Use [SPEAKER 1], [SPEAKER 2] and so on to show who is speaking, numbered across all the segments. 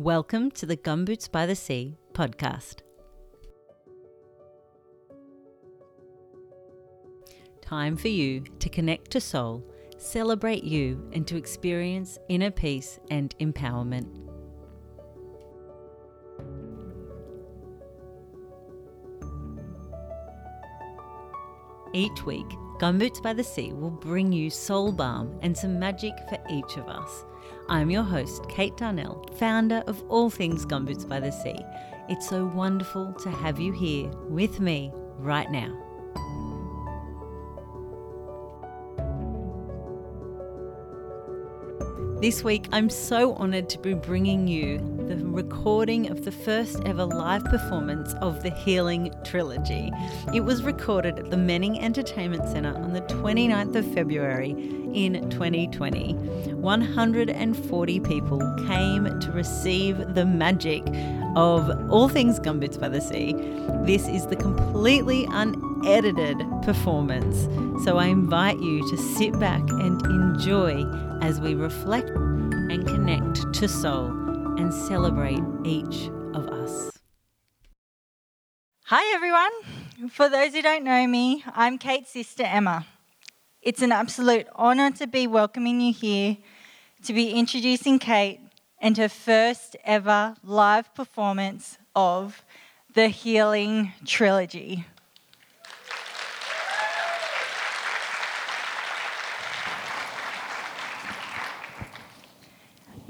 [SPEAKER 1] Welcome to the Gumboots by the Sea podcast. Time for you to connect to soul, celebrate you, and to experience inner peace and empowerment. Each week, Gumboots by the Sea will bring you soul balm and some magic for each of us. I'm your host, Kate Darnell, founder of All Things Gumboots by the Sea. It's so wonderful to have you here with me right now. This week, I'm so honoured to be bringing you the recording of the first ever live performance of the Healing Trilogy. It was recorded at the Manning Entertainment Centre on the 29th of February in 2020. 140 people came to receive the magic of all things Gumboots by the Sea. This is the completely unedited performance, so I invite you to sit back and enjoy as we reflect and connect to soul and celebrate each of us.
[SPEAKER 2] Hi, everyone. For those who don't know me, I'm Kate's sister Emma. It's an absolute honour to be welcoming you here, to be introducing Kate and her first ever live performance of the Healing Trilogy.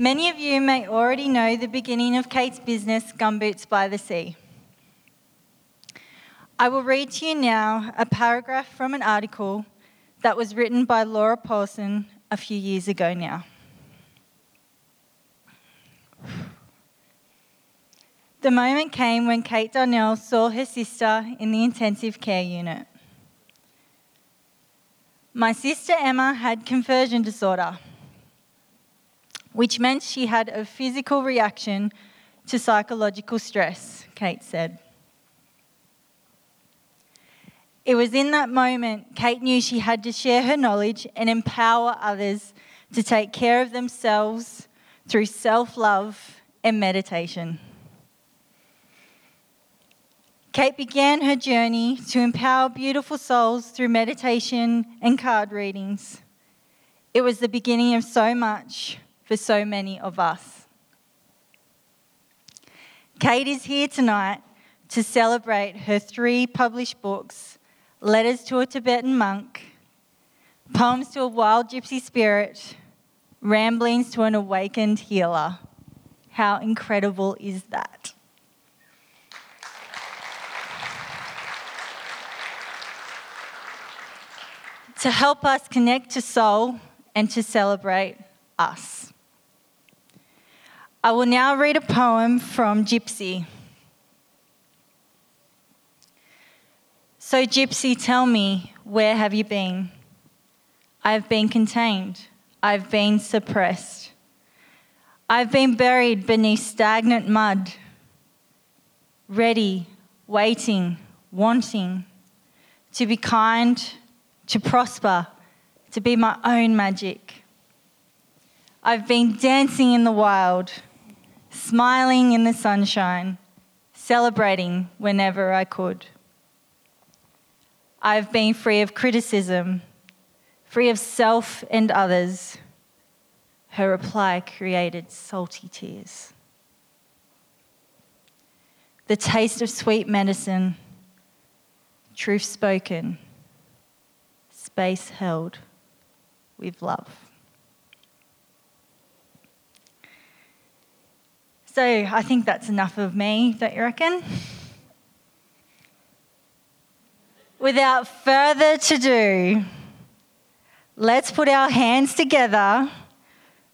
[SPEAKER 2] Many of you may already know the beginning of Kate's business, Gumboots by the Sea. I will read to you now a paragraph from an article that was written by Laura Paulson a few years ago now. The moment came when Kate Darnell saw her sister in the intensive care unit. My sister Emma had conversion disorder which meant she had a physical reaction to psychological stress, Kate said. It was in that moment Kate knew she had to share her knowledge and empower others to take care of themselves through self love and meditation. Kate began her journey to empower beautiful souls through meditation and card readings. It was the beginning of so much for so many of us. Kate is here tonight to celebrate her three published books Letters to a Tibetan Monk, Poems to a Wild Gypsy Spirit, Ramblings to an Awakened Healer. How incredible is that? to help us connect to soul and to celebrate us. I will now read a poem from Gypsy. So, Gypsy, tell me, where have you been? I've been contained, I've been suppressed. I've been buried beneath stagnant mud, ready, waiting, wanting to be kind, to prosper, to be my own magic. I've been dancing in the wild smiling in the sunshine, celebrating whenever I could. I've been free of criticism, free of self and others. Her reply created salty tears. The taste of sweet medicine, truth spoken, space held with love. So I think that's enough of me, don't you reckon? Without further ado, let's put our hands together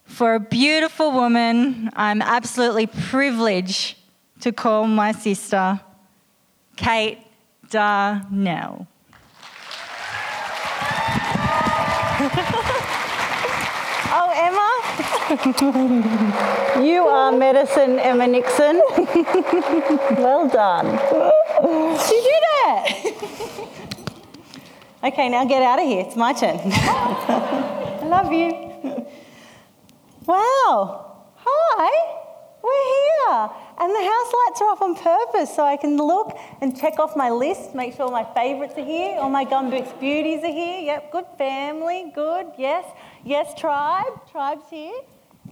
[SPEAKER 2] for a beautiful woman I'm absolutely privileged to call my sister, Kate Darnell. oh, Emma? you are medicine, Emma Nixon. well done. You do that. okay, now get out of here. It's my turn. I love you. Wow. Hi. We're here
[SPEAKER 1] And the house lights are off on purpose so I can look and check off my list, make sure my favourites are here, all my Gumboots beauties are here. Yep, good family, good, yes. Yes, tribe, tribe's here.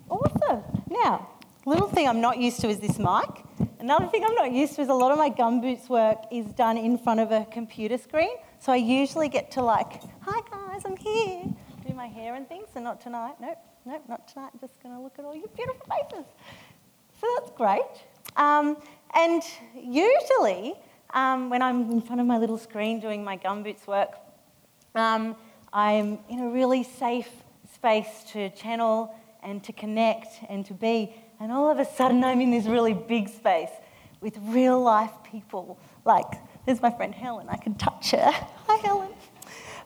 [SPEAKER 1] Awesome. Now, little thing I'm not used to is this mic. Another thing I'm not used to is a lot of my Gumboots work is done in front of a computer screen. So I usually get to like, hi guys, I'm here, do my hair and things. So not tonight. Nope, nope, not tonight. I'm just going to look at all your beautiful faces. So that's great. Um, and usually, um, when I'm in front of my little screen doing my Gumboots work, um, I'm in a really safe space to channel and to connect and to be. And all of a sudden, I'm in this really big space with real life people. Like, there's my friend Helen, I can touch her. Hi, Helen.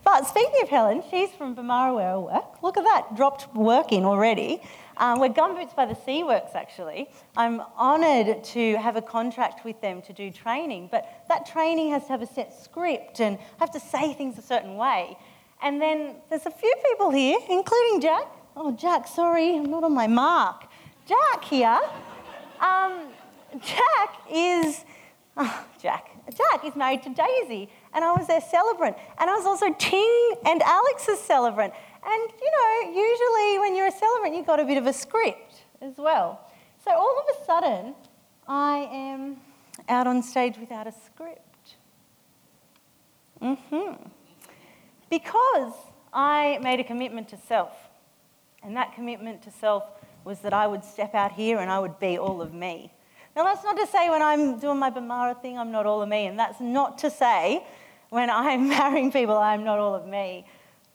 [SPEAKER 1] But speaking of Helen, she's from Bamara where I work. Look at that, dropped work in already. Um, we're Gumboots by the Sea Works, actually. I'm honoured to have a contract with them to do training, but that training has to have a set script and I have to say things a certain way. And then there's a few people here, including Jack. Oh, Jack, sorry, I'm not on my mark. Jack here. Um, Jack is, oh, Jack, Jack is married to Daisy, and I was their celebrant. And I was also Ting and Alex's celebrant. And you know, usually when you're a celebrant, you've got a bit of a script as well. So all of a sudden, I am out on stage without a script. Mm-hmm. Because I made a commitment to self. And that commitment to self was that I would step out here and I would be all of me. Now, that's not to say when I'm doing my Bamara thing, I'm not all of me. And that's not to say when I'm marrying people, I'm not all of me.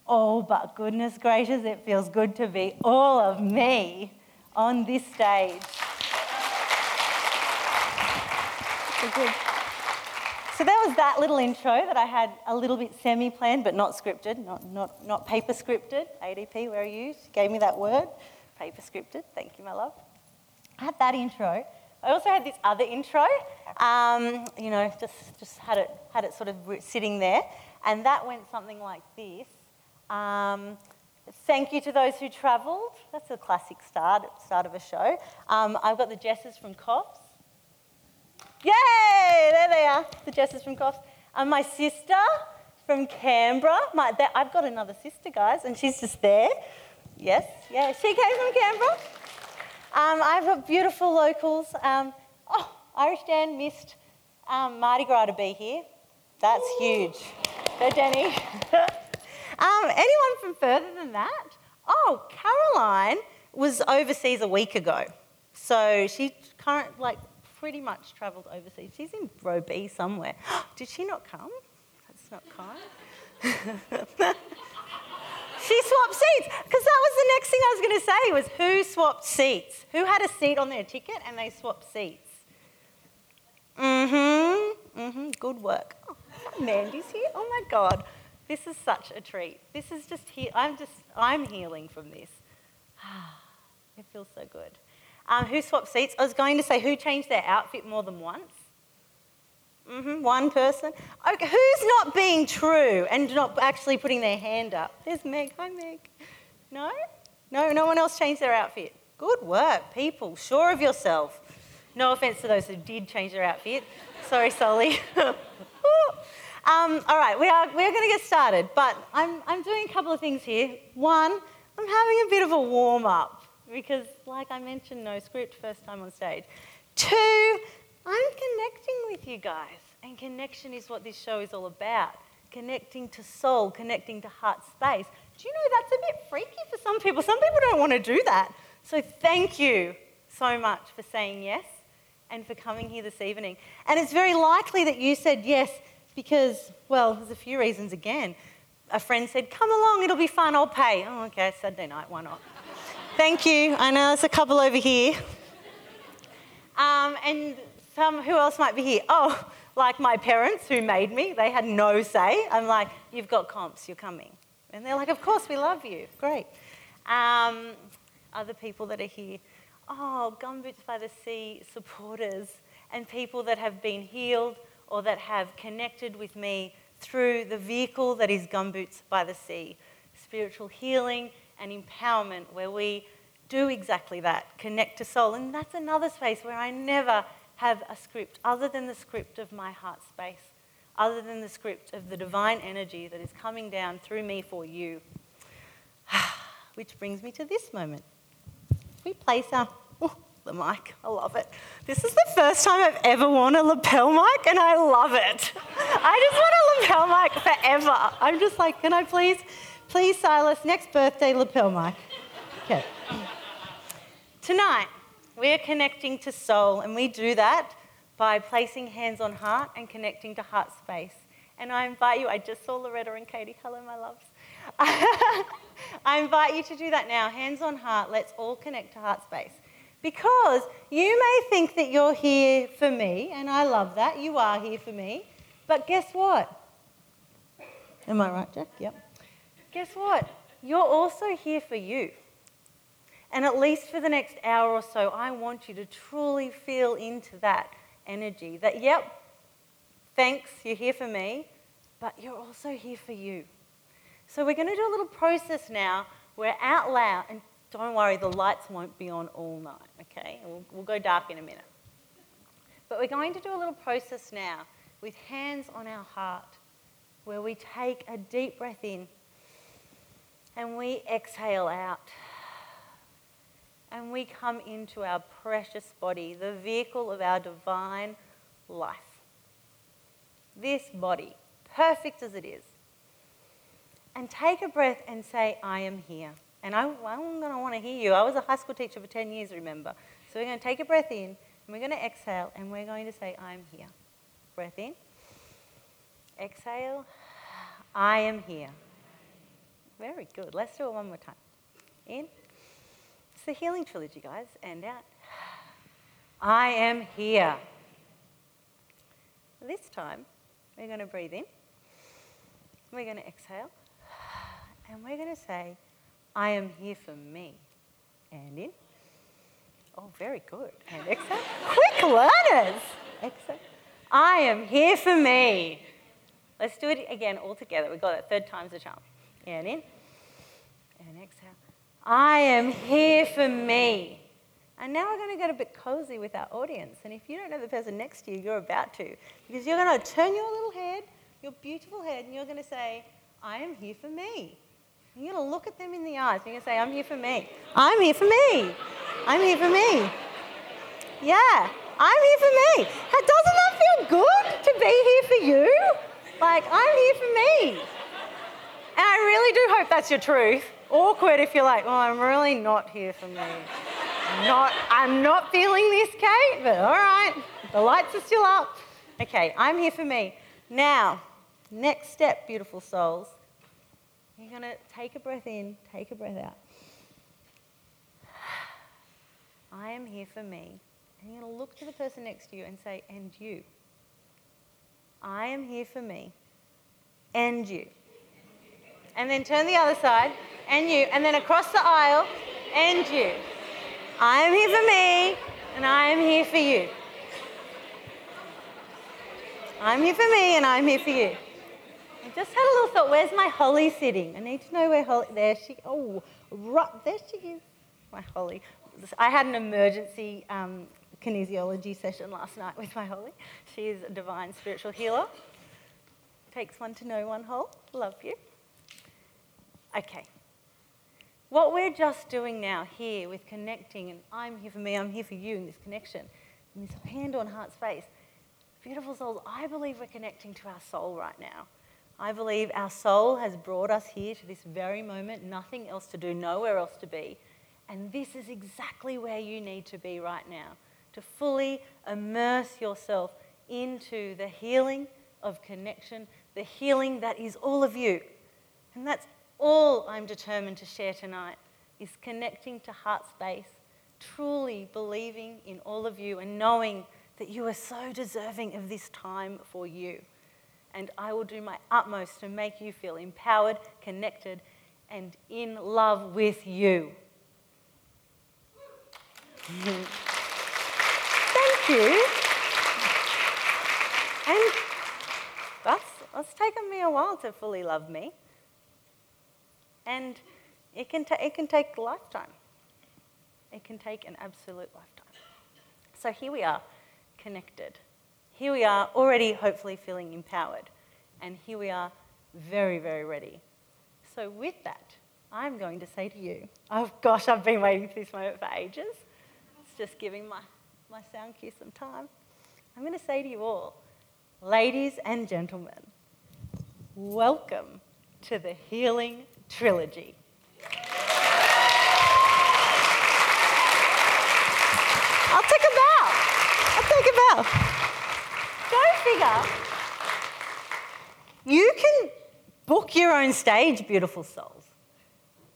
[SPEAKER 1] Oh, but goodness gracious, it feels good to be all of me on this stage. So good. So that was that little intro that I had a little bit semi-planned, but not scripted, not, not, not paper scripted. ADP, where are you? She gave me that word, paper scripted. Thank you, my love. I had that intro. I also had this other intro, um, you know, just, just had, it, had it sort of sitting there. And that went something like this. Um, thank you to those who travelled. That's a classic start, start of a show. Um, I've got the Jesses from Coffs. Yay! There they are, the Jesses from Coffs. And my sister from Canberra. My, I've got another sister, guys, and she's just there. Yes, yeah, she came from Canberra. Um, I've got beautiful locals. Um, oh, Irish Dan missed um, Mardi Gras to be here. That's huge. Go, Jenny. um, anyone from further than that? Oh, Caroline was overseas a week ago. So she current like pretty much travelled overseas. She's in row B somewhere. Did she not come? That's not kind. She swapped seats because that was the next thing I was going to say was who swapped seats? Who had a seat on their ticket and they swapped seats? Mm-hmm. Mm-hmm. Good work. Oh, Mandy's here. Oh my God. This is such a treat. This is just here. I'm just I'm healing from this. it feels so good. Um, who swapped seats? I was going to say who changed their outfit more than once. Mm-hmm, one person. Okay, who's not being true and not actually putting their hand up? There's Meg. Hi, Meg. No? No, no one else changed their outfit. Good work, people. Sure of yourself. No offense to those who did change their outfit. Sorry, Solly. um, all right, we are, we are going to get started, but I'm, I'm doing a couple of things here. One, I'm having a bit of a warm up because, like I mentioned, no script, first time on stage. Two, I'm connecting with you guys. And connection is what this show is all about connecting to soul, connecting to heart space. Do you know that's a bit freaky for some people? Some people don't want to do that. So thank you so much for saying yes and for coming here this evening. And it's very likely that you said yes because, well, there's a few reasons again. A friend said, Come along, it'll be fun, I'll pay. Oh, okay, Saturday night, why not? Thank you. I know there's a couple over here. Um, and some, who else might be here? Oh, like my parents who made me, they had no say. I'm like, you've got comps, you're coming. And they're like, of course, we love you. Great. Um, other people that are here. Oh, Gumboots by the Sea supporters and people that have been healed or that have connected with me through the vehicle that is Gumboots by the Sea. Spiritual healing and empowerment, where we do exactly that connect to soul. And that's another space where I never have a script other than the script of my heart space, other than the script of the divine energy that is coming down through me for you. Which brings me to this moment. We place our the mic. I love it. This is the first time I've ever worn a lapel mic, and I love it. I just want a lapel mic forever. I'm just like, can I please, please, Silas, next birthday lapel mic. Okay. Tonight, we're connecting to soul, and we do that by placing hands on heart and connecting to heart space. And I invite you, I just saw Loretta and Katie. Hello, my loves. I invite you to do that now. Hands on heart, let's all connect to heart space. Because you may think that you're here for me, and I love that. You are here for me. But guess what? Am I right, Jack? Yep. Guess what? You're also here for you. And at least for the next hour or so, I want you to truly feel into that energy that, yep, thanks, you're here for me, but you're also here for you. So we're going to do a little process now where out loud, and don't worry, the lights won't be on all night, okay? We'll, we'll go dark in a minute. But we're going to do a little process now with hands on our heart where we take a deep breath in and we exhale out. And we come into our precious body, the vehicle of our divine life. This body, perfect as it is. And take a breath and say, I am here. And I, I'm going to want to hear you. I was a high school teacher for 10 years, remember? So we're going to take a breath in, and we're going to exhale, and we're going to say, I'm here. Breath in. Exhale. I am here. Very good. Let's do it one more time. In. It's the healing trilogy, guys. And out. I am here. This time, we're going to breathe in. We're going to exhale. And we're going to say, I am here for me. And in. Oh, very good. And exhale. Quick learners. Exhale. I am here for me. Let's do it again all together. We got it. Third time's a charm. And in. Exhale. I am here for me. And now we're going to get a bit cozy with our audience. And if you don't know the person next to you, you're about to. Because you're going to turn your little head, your beautiful head, and you're going to say, I am here for me. And You're going to look at them in the eyes. And You're going to say, I'm here for me. I'm here for me. I'm here for me. Yeah, I'm here for me. Doesn't that feel good to be here for you? Like, I'm here for me. And I really do hope that's your truth. Awkward if you're like, well, I'm really not here for me. Not, I'm not feeling this, Kate, but all right, the lights are still up. Okay, I'm here for me. Now, next step, beautiful souls you're going to take a breath in, take a breath out. I am here for me. And you're going to look to the person next to you and say, and you. I am here for me. And you. And then turn the other side, and you. And then across the aisle, and you. I am here for me, and I am here for you. I'm here for me, and I'm here for you. I just had a little thought, where's my Holly sitting? I need to know where Holly, there she, oh, right, there she is, my Holly. I had an emergency um, kinesiology session last night with my Holly. She's a divine spiritual healer. Takes one to know one whole. Love you. Okay. What we're just doing now here with connecting, and I'm here for me, I'm here for you in this connection, in this hand on heart space. Beautiful souls, I believe we're connecting to our soul right now. I believe our soul has brought us here to this very moment, nothing else to do, nowhere else to be. And this is exactly where you need to be right now to fully immerse yourself into the healing of connection, the healing that is all of you. And that's all I'm determined to share tonight is connecting to heart space, truly believing in all of you and knowing that you are so deserving of this time for you and I will do my utmost to make you feel empowered, connected, and in love with you. Thank you. And that's, it's taken me a while to fully love me. And it can, ta- it can take lifetime. It can take an absolute lifetime. So here we are, connected. Here we are, already hopefully feeling empowered. And here we are, very, very ready. So, with that, I'm going to say to you, oh gosh, I've been waiting for this moment for ages. It's just giving my, my sound cue some time. I'm going to say to you all, ladies and gentlemen, welcome to the Healing Trilogy. I'll take a bow. I'll take a bow. Go figure. You can book your own stage, beautiful souls.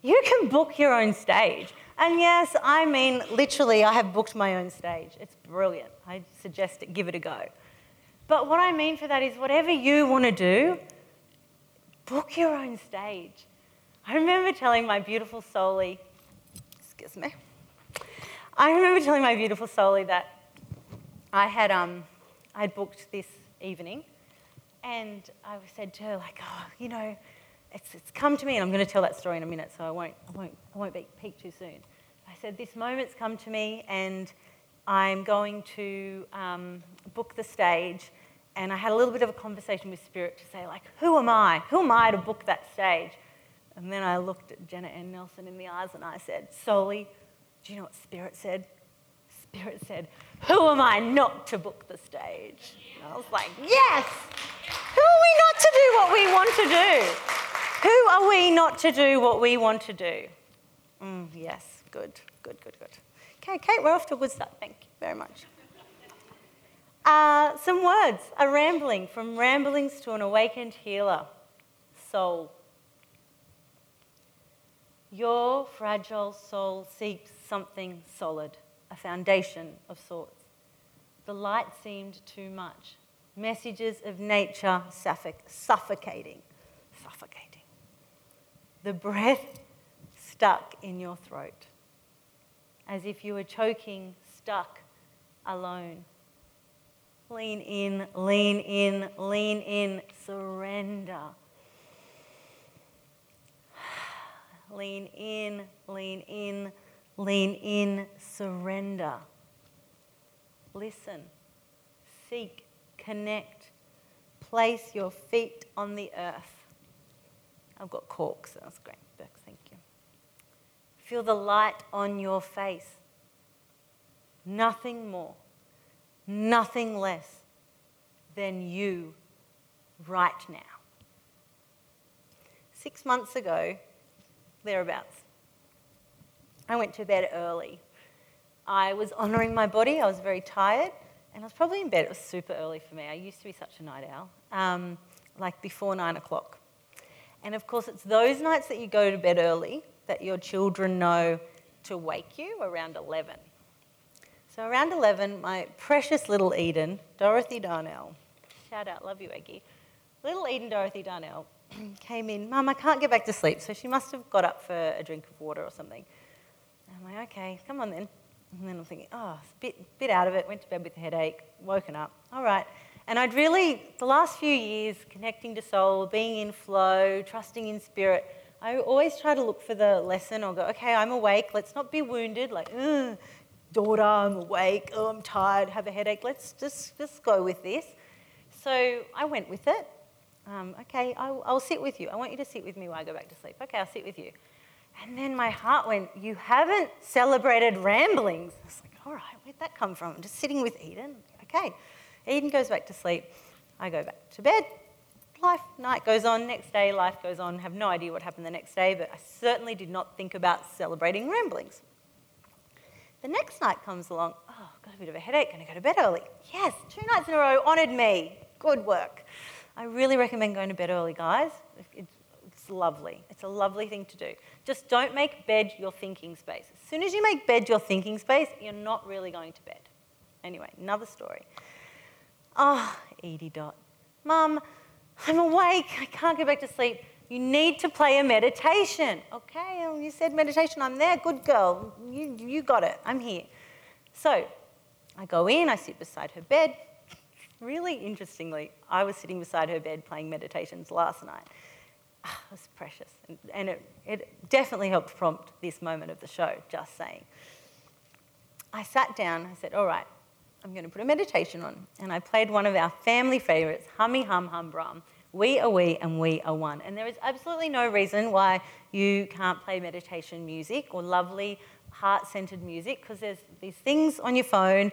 [SPEAKER 1] You can book your own stage. And yes, I mean, literally, I have booked my own stage. It's brilliant. I suggest it, give it a go. But what I mean for that is whatever you want to do, book your own stage. I remember telling my beautiful soulie, excuse me, I remember telling my beautiful soulie that I had um, I'd booked this evening, and I said to her like, oh, you know, it's, it's come to me, and I'm going to tell that story in a minute, so I won't, I won't, I won't be, peak too soon. I said, This moment's come to me, and I'm going to um, book the stage. And I had a little bit of a conversation with Spirit to say, like, who am I? Who am I to book that stage? And then I looked at Jenna and Nelson in the eyes and I said, Soulie, do you know what Spirit said? Spirit said, Who am I not to book the stage? And I was like, Yes! Who are we not to do what we want to do? Who are we not to do what we want to do? Mm, yes, good, good, good, good. Okay, Kate, we're off to a good start. Thank you very much. Uh, some words, a rambling, from ramblings to an awakened healer, soul. Your fragile soul seeks something solid, a foundation of sorts. The light seemed too much. Messages of nature suffocating, suffocating the breath stuck in your throat, as if you were choking, stuck, alone. Lean in, lean in, lean in, surrender. Lean in, lean in, lean in, surrender. Listen, seek, connect, place your feet on the earth. I've got corks. That's great. Thank you. Feel the light on your face. Nothing more, nothing less than you right now. Six months ago, thereabouts, I went to bed early. I was honouring my body, I was very tired, and I was probably in bed. It was super early for me. I used to be such a night owl, um, like before nine o'clock. And of course, it's those nights that you go to bed early that your children know to wake you around 11. So around 11, my precious little Eden, Dorothy Darnell, shout out, love you, Eggy. Little Eden Dorothy Darnell came in, Mum, I can't get back to sleep. So she must have got up for a drink of water or something. I'm like, okay, come on then. And then I'm thinking, oh, it's a bit, bit out of it, went to bed with a headache, woken up. All right. And I'd really, the last few years, connecting to soul, being in flow, trusting in spirit, I always try to look for the lesson or go, okay, I'm awake. Let's not be wounded, like, daughter, I'm awake. Oh, I'm tired, have a headache. Let's just, just go with this. So I went with it. Um, okay, I'll, I'll sit with you. I want you to sit with me while I go back to sleep. Okay, I'll sit with you. And then my heart went, You haven't celebrated ramblings. I was like, All right, where'd that come from? Just sitting with Eden. Okay. Eden goes back to sleep. I go back to bed. Life, night goes on. Next day, life goes on. Have no idea what happened the next day, but I certainly did not think about celebrating ramblings. The next night comes along. Oh, got a bit of a headache. Going to go to bed early. Yes, two nights in a row. Honoured me. Good work. I really recommend going to bed early, guys. It's, it's lovely. It's a lovely thing to do. Just don't make bed your thinking space. As soon as you make bed your thinking space, you're not really going to bed. Anyway, another story. Oh, Edie Dot. Mum, I'm awake. I can't get back to sleep. You need to play a meditation. Okay, well, you said meditation. I'm there. Good girl. You, you got it. I'm here. So I go in, I sit beside her bed. Really interestingly, I was sitting beside her bed playing meditations last night. Oh, it was precious. And, and it, it definitely helped prompt this moment of the show, just saying. I sat down, I said, All right, I'm going to put a meditation on. And I played one of our family favourites, Hummy Hum Hum Brum. We are we and we are one. And there is absolutely no reason why you can't play meditation music or lovely heart centered music because there's these things on your phone.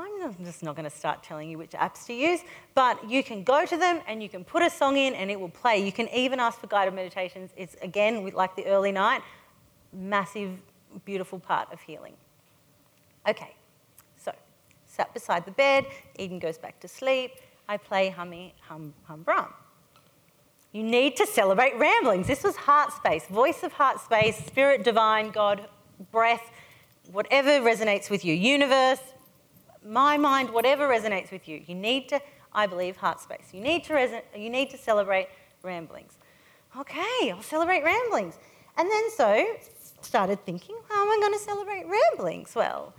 [SPEAKER 1] I'm just not going to start telling you which apps to use, but you can go to them and you can put a song in and it will play. You can even ask for guided meditations. It's again like the early night, massive, beautiful part of healing. Okay, so sat beside the bed, Eden goes back to sleep. I play Hummy Hum Hum Brum. You need to celebrate ramblings. This was heart space, voice of heart space, spirit, divine, God, breath, whatever resonates with you, universe, my mind, whatever resonates with you. You need to, I believe, heart space. You need to, reson- you need to celebrate ramblings. Okay, I'll celebrate ramblings. And then so started thinking, how am I going to celebrate ramblings? Well,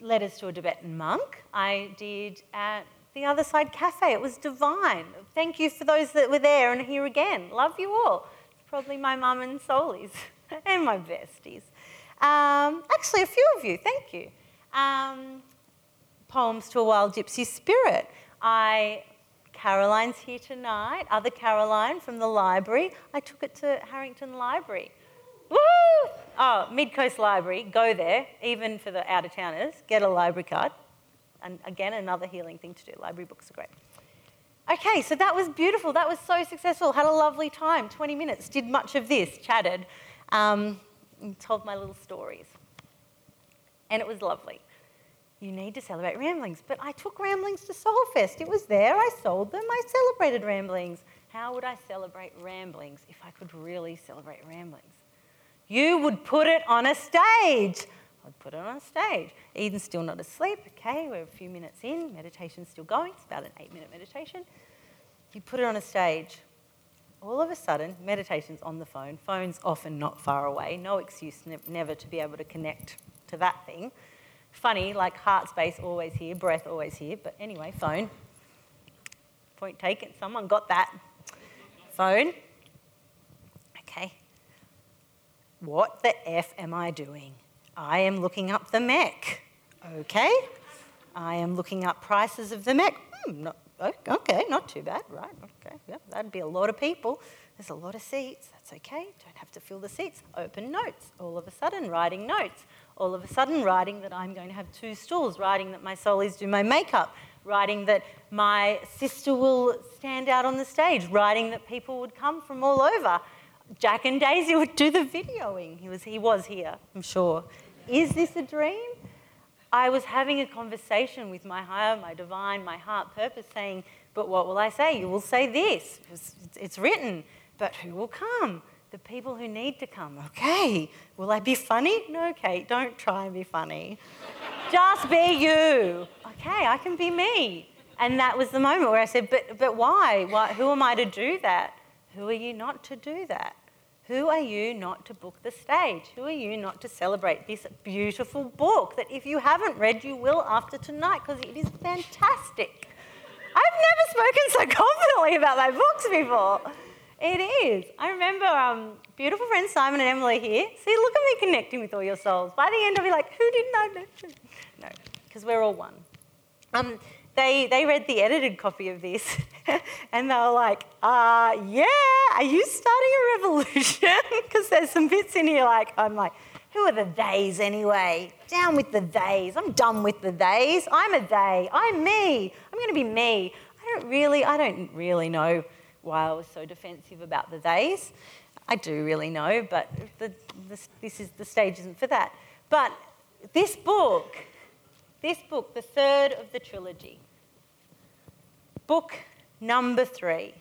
[SPEAKER 1] letters to a Tibetan monk. I did at the Other Side Cafe. It was divine. Thank you for those that were there and here again. Love you all. It's probably my mum and Solies and my besties. Um, actually, a few of you, thank you. Um, poems to a wild gypsy spirit. I Caroline's here tonight, other Caroline from the library. I took it to Harrington Library. Woo! Oh, Mid Coast Library, go there, even for the out of towners, get a library card. And again, another healing thing to do. Library books are great. Okay, so that was beautiful. That was so successful. Had a lovely time. 20 minutes. Did much of this, chatted, um, told my little stories. And it was lovely. You need to celebrate ramblings. But I took ramblings to Soulfest. It was there. I sold them. I celebrated ramblings. How would I celebrate ramblings if I could really celebrate ramblings? You would put it on a stage. I'd put it on a stage. Eden's still not asleep. Okay, we're a few minutes in. Meditation's still going. It's about an eight minute meditation. You put it on a stage. All of a sudden, meditation's on the phone. Phone's often not far away. No excuse ne- never to be able to connect to that thing. Funny, like heart space always here, breath always here. But anyway, phone. Point taken. Someone got that. Phone. Okay. What the F am I doing? I am looking up the MEC. Okay. I am looking up prices of the MEC. Hmm, not, okay, not too bad, right? Okay, yeah, that'd be a lot of people. There's a lot of seats. That's okay. Don't have to fill the seats. Open notes. All of a sudden, writing notes. All of a sudden, writing that I'm going to have two stools. Writing that my soulies do my makeup. Writing that my sister will stand out on the stage. Writing that people would come from all over. Jack and Daisy would do the videoing. He was, he was here, I'm sure. Is this a dream? I was having a conversation with my higher, my divine, my heart purpose, saying, But what will I say? You will say this. It's written. But who will come? The people who need to come. Okay. Will I be funny? No, Kate, don't try and be funny. Just be you. Okay, I can be me. And that was the moment where I said, But, but why? why? Who am I to do that? Who are you not to do that? Who are you not to book the stage? Who are you not to celebrate this beautiful book that if you haven't read, you will after tonight because it is fantastic? I've never spoken so confidently about my books before. It is. I remember um, beautiful friends Simon and Emily here. See, look at me connecting with all your souls. By the end, I'll be like, who didn't I mention? No, because we're all one. Um, they, they read the edited copy of this and they were like, uh, yeah, are you starting a revolution? Because there's some bits in here like, I'm like, who are the theys anyway? Down with the theys. I'm done with the theys. I'm a they. I'm me. I'm going to be me. I don't really, I don't really know why I was so defensive about the theys. I do really know, but the, this is the stage isn't for that. But this book, this book, the third of the trilogy, book number three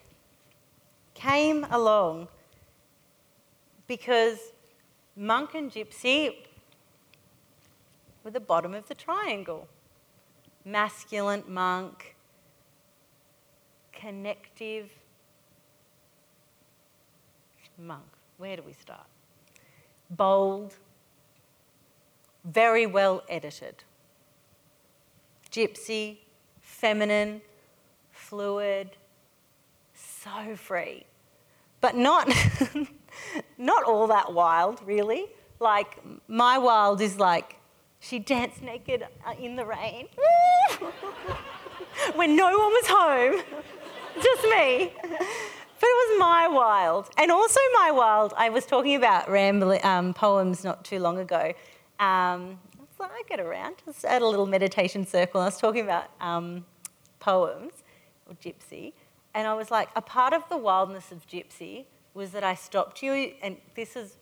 [SPEAKER 1] came along because monk and gypsy were the bottom of the triangle. Masculine monk, connective monk. Where do we start? Bold, very well edited. Gypsy, feminine, fluid, so free. But not, not all that wild, really. Like, my wild is like She danced naked uh, in the rain when no one was home, just me. But it was my wild. And also, my wild, I was talking about rambling, um, poems not too long ago. Um, so I get around, just at a little meditation circle, and I was talking about um, poems or gypsy. And I was like, a part of the wildness of gypsy was that I stopped you, and this is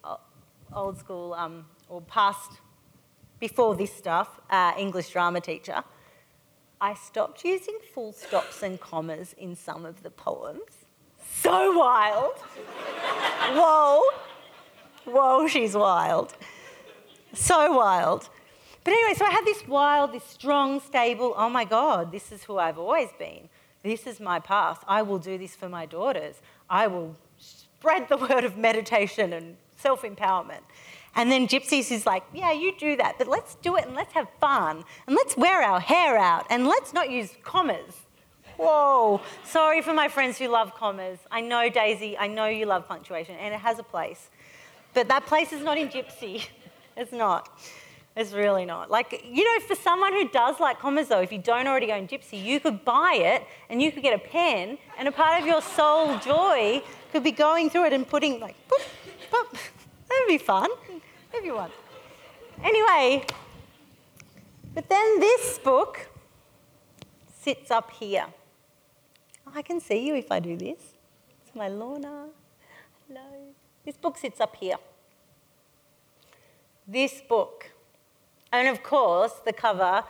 [SPEAKER 1] old school um, or past, before this stuff, uh, English drama teacher. I stopped using full stops and commas in some of the poems so wild. Whoa. Whoa, she's wild. So wild. But anyway, so I had this wild, this strong, stable, oh my God, this is who I've always been. This is my path. I will do this for my daughters. I will spread the word of meditation and self empowerment. And then Gypsies is like, yeah, you do that, but let's do it and let's have fun and let's wear our hair out and let's not use commas. Whoa. Sorry for my friends who love commas. I know, Daisy, I know you love punctuation, and it has a place. But that place is not in Gypsy. It's not. It's really not. Like, you know, for someone who does like commas, though, if you don't already own Gypsy, you could buy it and you could get a pen, and a part of your soul joy could be going through it and putting, like, boop, boop. That would be fun if you want. Anyway, but then this book sits up here. I can see you if I do this. It's my Lorna. Hello. This book sits up here. This book. And of course, the cover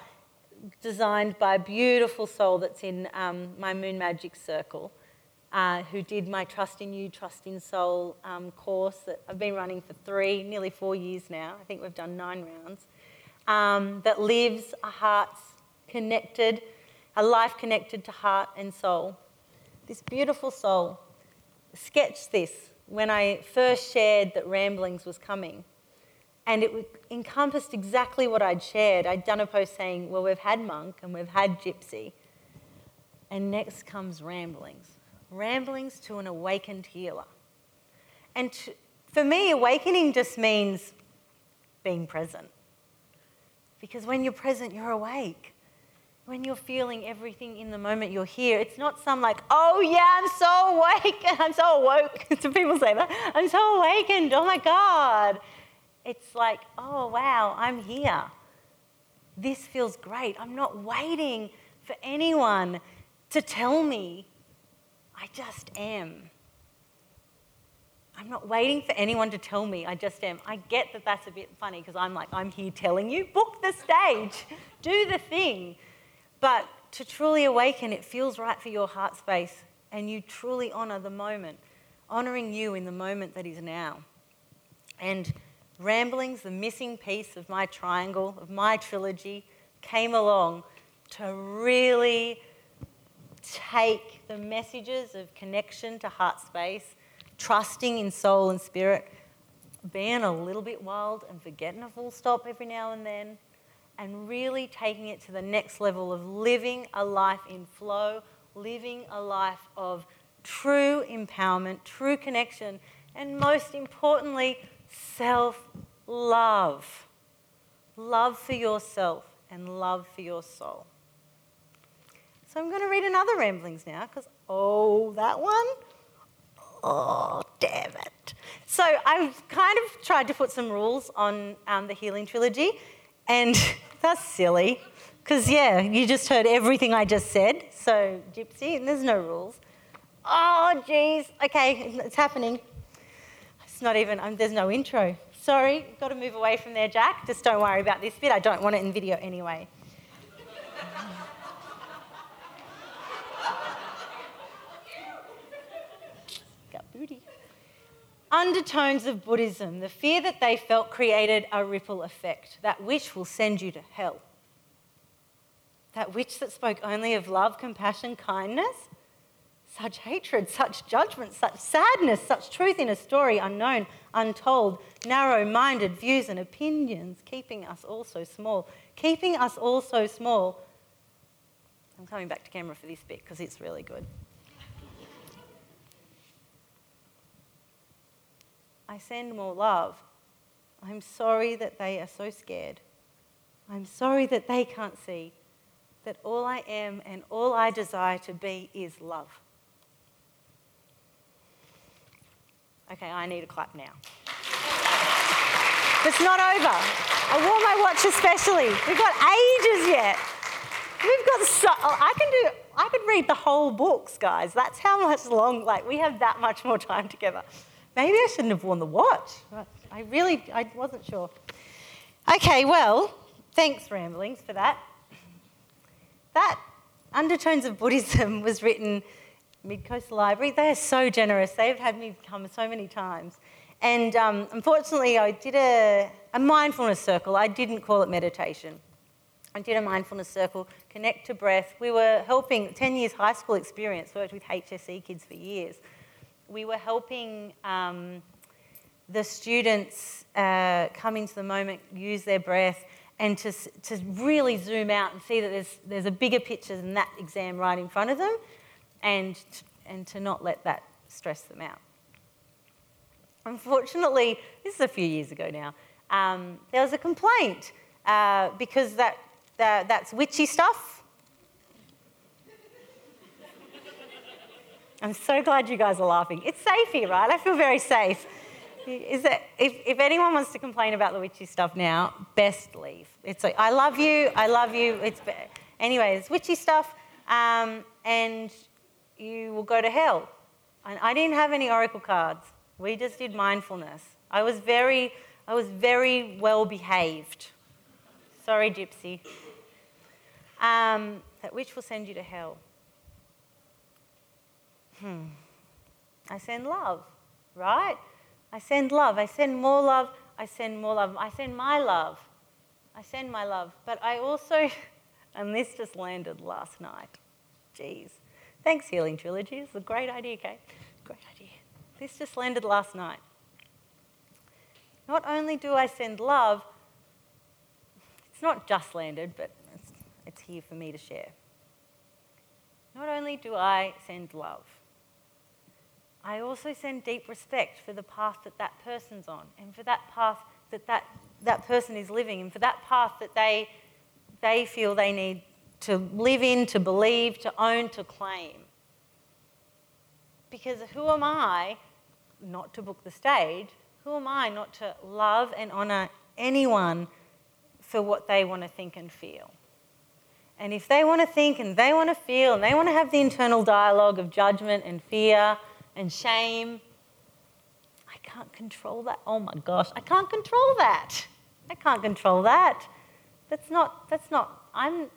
[SPEAKER 1] designed by a beautiful soul that's in um, my Moon Magic Circle, uh, who did my Trust in You, Trust in Soul um, course that I've been running for three, nearly four years now. I think we've done nine rounds. Um, that lives a heart's connected, a life connected to heart and soul this beautiful soul sketched this when I first shared that Ramblings was coming. And it encompassed exactly what I'd shared. I'd done a post saying, Well, we've had monk and we've had gypsy. And next comes ramblings ramblings to an awakened healer. And to, for me, awakening just means being present. Because when you're present, you're awake when you're feeling everything in the moment you're here, it's not some like, oh yeah, I'm so awake, I'm so awoke. Do people say that? I'm so awakened, oh my God. It's like, oh wow, I'm here. This feels great. I'm not waiting for anyone to tell me. I just am. I'm not waiting for anyone to tell me. I just am. I get that that's a bit funny because I'm like, I'm here telling you, book the stage, do the thing. But to truly awaken, it feels right for your heart space, and you truly honor the moment, honoring you in the moment that is now. And ramblings, the missing piece of my triangle, of my trilogy, came along to really take the messages of connection to heart space, trusting in soul and spirit, being a little bit wild and forgetting a full stop every now and then, and really taking it to the next level of living a life in flow, living a life of true empowerment, true connection, and most importantly, self love. Love for yourself and love for your soul. So I'm going to read another Ramblings now because, oh, that one? Oh, damn it. So I've kind of tried to put some rules on um, the Healing Trilogy and that's silly, because yeah, you just heard everything I just said. So, Gypsy, and there's no rules. Oh, geez. Okay, it's happening. It's not even, um, there's no intro. Sorry, got to move away from there, Jack. Just don't worry about this bit. I don't want it in video anyway. Got booty undertones of Buddhism, the fear that they felt created a ripple effect. That which will send you to hell. That which that spoke only of love, compassion, kindness. Such hatred, such judgment, such sadness, such truth in a story unknown, untold, narrow minded views and opinions, keeping us all so small. Keeping us all so small. I'm coming back to camera for this bit because it's really good. I send more love. I'm sorry that they are so scared. I'm sorry that they can't see that all I am and all I desire to be is love. Okay, I need a clap now. It's not over. I wore my watch especially. We've got ages yet. We've got so I can do I could read the whole books, guys. That's how much long like we have that much more time together. Maybe I shouldn't have worn the watch. I really I wasn't sure. Okay, well, thanks ramblings for that. That Undertones of Buddhism was written Midcoast Library. They are so generous. They've had me come so many times. And um, unfortunately, I did a, a mindfulness circle. I didn't call it meditation. I did a mindfulness circle, connect to breath. We were helping, 10 years high school experience, worked with HSC kids for years. We were helping um, the students uh, come into the moment, use their breath, and to, to really zoom out and see that there's, there's a bigger picture than that exam right in front of them, and, and to not let that stress them out. Unfortunately, this is a few years ago now, um, there was a complaint uh, because that, that, that's witchy stuff. I'm so glad you guys are laughing. It's safe here, right? I feel very safe. Is that if, if anyone wants to complain about the witchy stuff now, best leave. It's like I love you, I love you. It's anyway, it's witchy stuff, um, and you will go to hell. And I didn't have any oracle cards. We just did mindfulness. I was very, I was very well behaved. Sorry, Gypsy. Um, that witch will send you to hell. Hmm. I send love, right? I send love. I send more love. I send more love. I send my love. I send my love. But I also, and this just landed last night. Jeez. Thanks, Healing Trilogy. It's a great idea, Kate. Great idea. This just landed last night. Not only do I send love, it's not just landed, but it's, it's here for me to share. Not only do I send love, I also send deep respect for the path that that person's on and for that path that that, that person is living and for that path that they, they feel they need to live in, to believe, to own, to claim. Because who am I not to book the stage? Who am I not to love and honour anyone for what they want to think and feel? And if they want to think and they want to feel and they want to have the internal dialogue of judgment and fear and shame, I can't control that. Oh my gosh, I can't control that. I can't control that. That's not, that's not, I'm,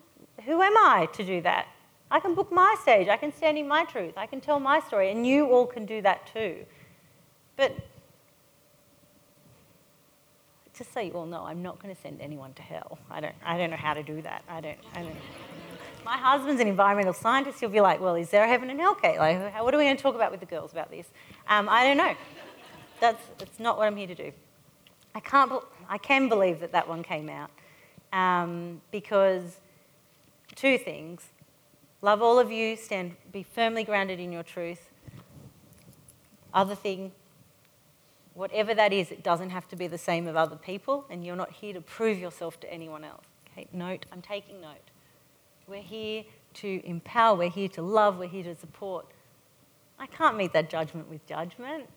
[SPEAKER 1] who am I to do that? I can book my stage, I can stand in my truth, I can tell my story, and you all can do that too. But just so you all know, I'm not going to send anyone to hell. I don't, I don't know how to do that. I don't, I don't. My husband's an environmental scientist. He'll be like, well, is there a heaven and hell, Kate? Like, what are we going to talk about with the girls about this? Um, I don't know. That's, that's not what I'm here to do. I, can't, I can believe that that one came out um, because two things. Love all of you, stand, be firmly grounded in your truth. Other thing, whatever that is, it doesn't have to be the same of other people, and you're not here to prove yourself to anyone else. Okay, note, I'm taking note. We're here to empower, we're here to love, we're here to support. I can't meet that judgment with judgment.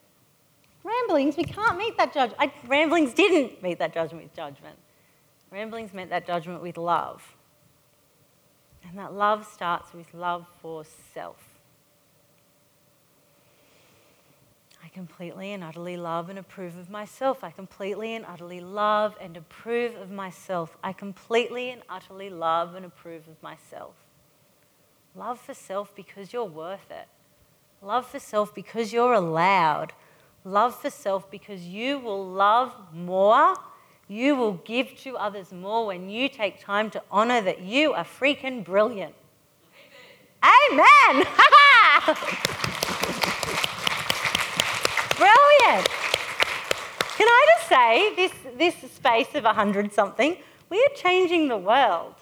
[SPEAKER 1] Ramblings, we can't meet that judgment. ramblings didn't meet that judgment with judgment. Ramblings met that judgment with love. And that love starts with love for self. I completely and utterly love and approve of myself. I completely and utterly love and approve of myself. I completely and utterly love and approve of myself. Love for self because you're worth it. Love for self because you're allowed. Love for self because you will love more. You will give to others more when you take time to honor that you are freaking brilliant. Amen. Amen. brilliant. Can I just say, this, this space of 100 something, we are changing the world.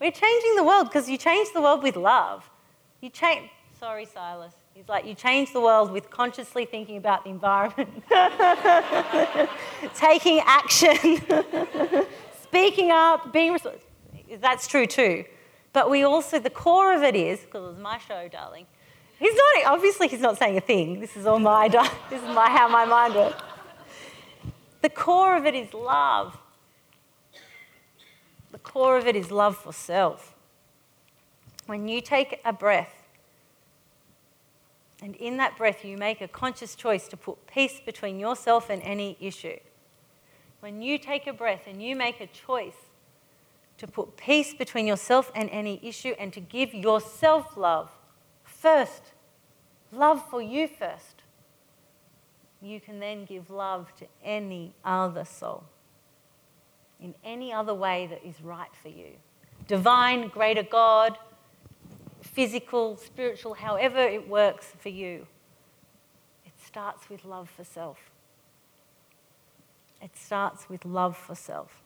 [SPEAKER 1] We're changing the world because you change the world with love. You change, sorry, Silas. He's like, you change the world with consciously thinking about the environment, taking action, speaking up, being. That's true too. But we also, the core of it is, because it was my show, darling. He's not, obviously, he's not saying a thing. This is all my, this is my, how my mind works. The core of it is love. The core of it is love for self. When you take a breath, and in that breath, you make a conscious choice to put peace between yourself and any issue. When you take a breath and you make a choice to put peace between yourself and any issue and to give yourself love first, love for you first, you can then give love to any other soul in any other way that is right for you. Divine, greater God, physical, spiritual, however it works for you. It starts with love for self. It starts with love for self.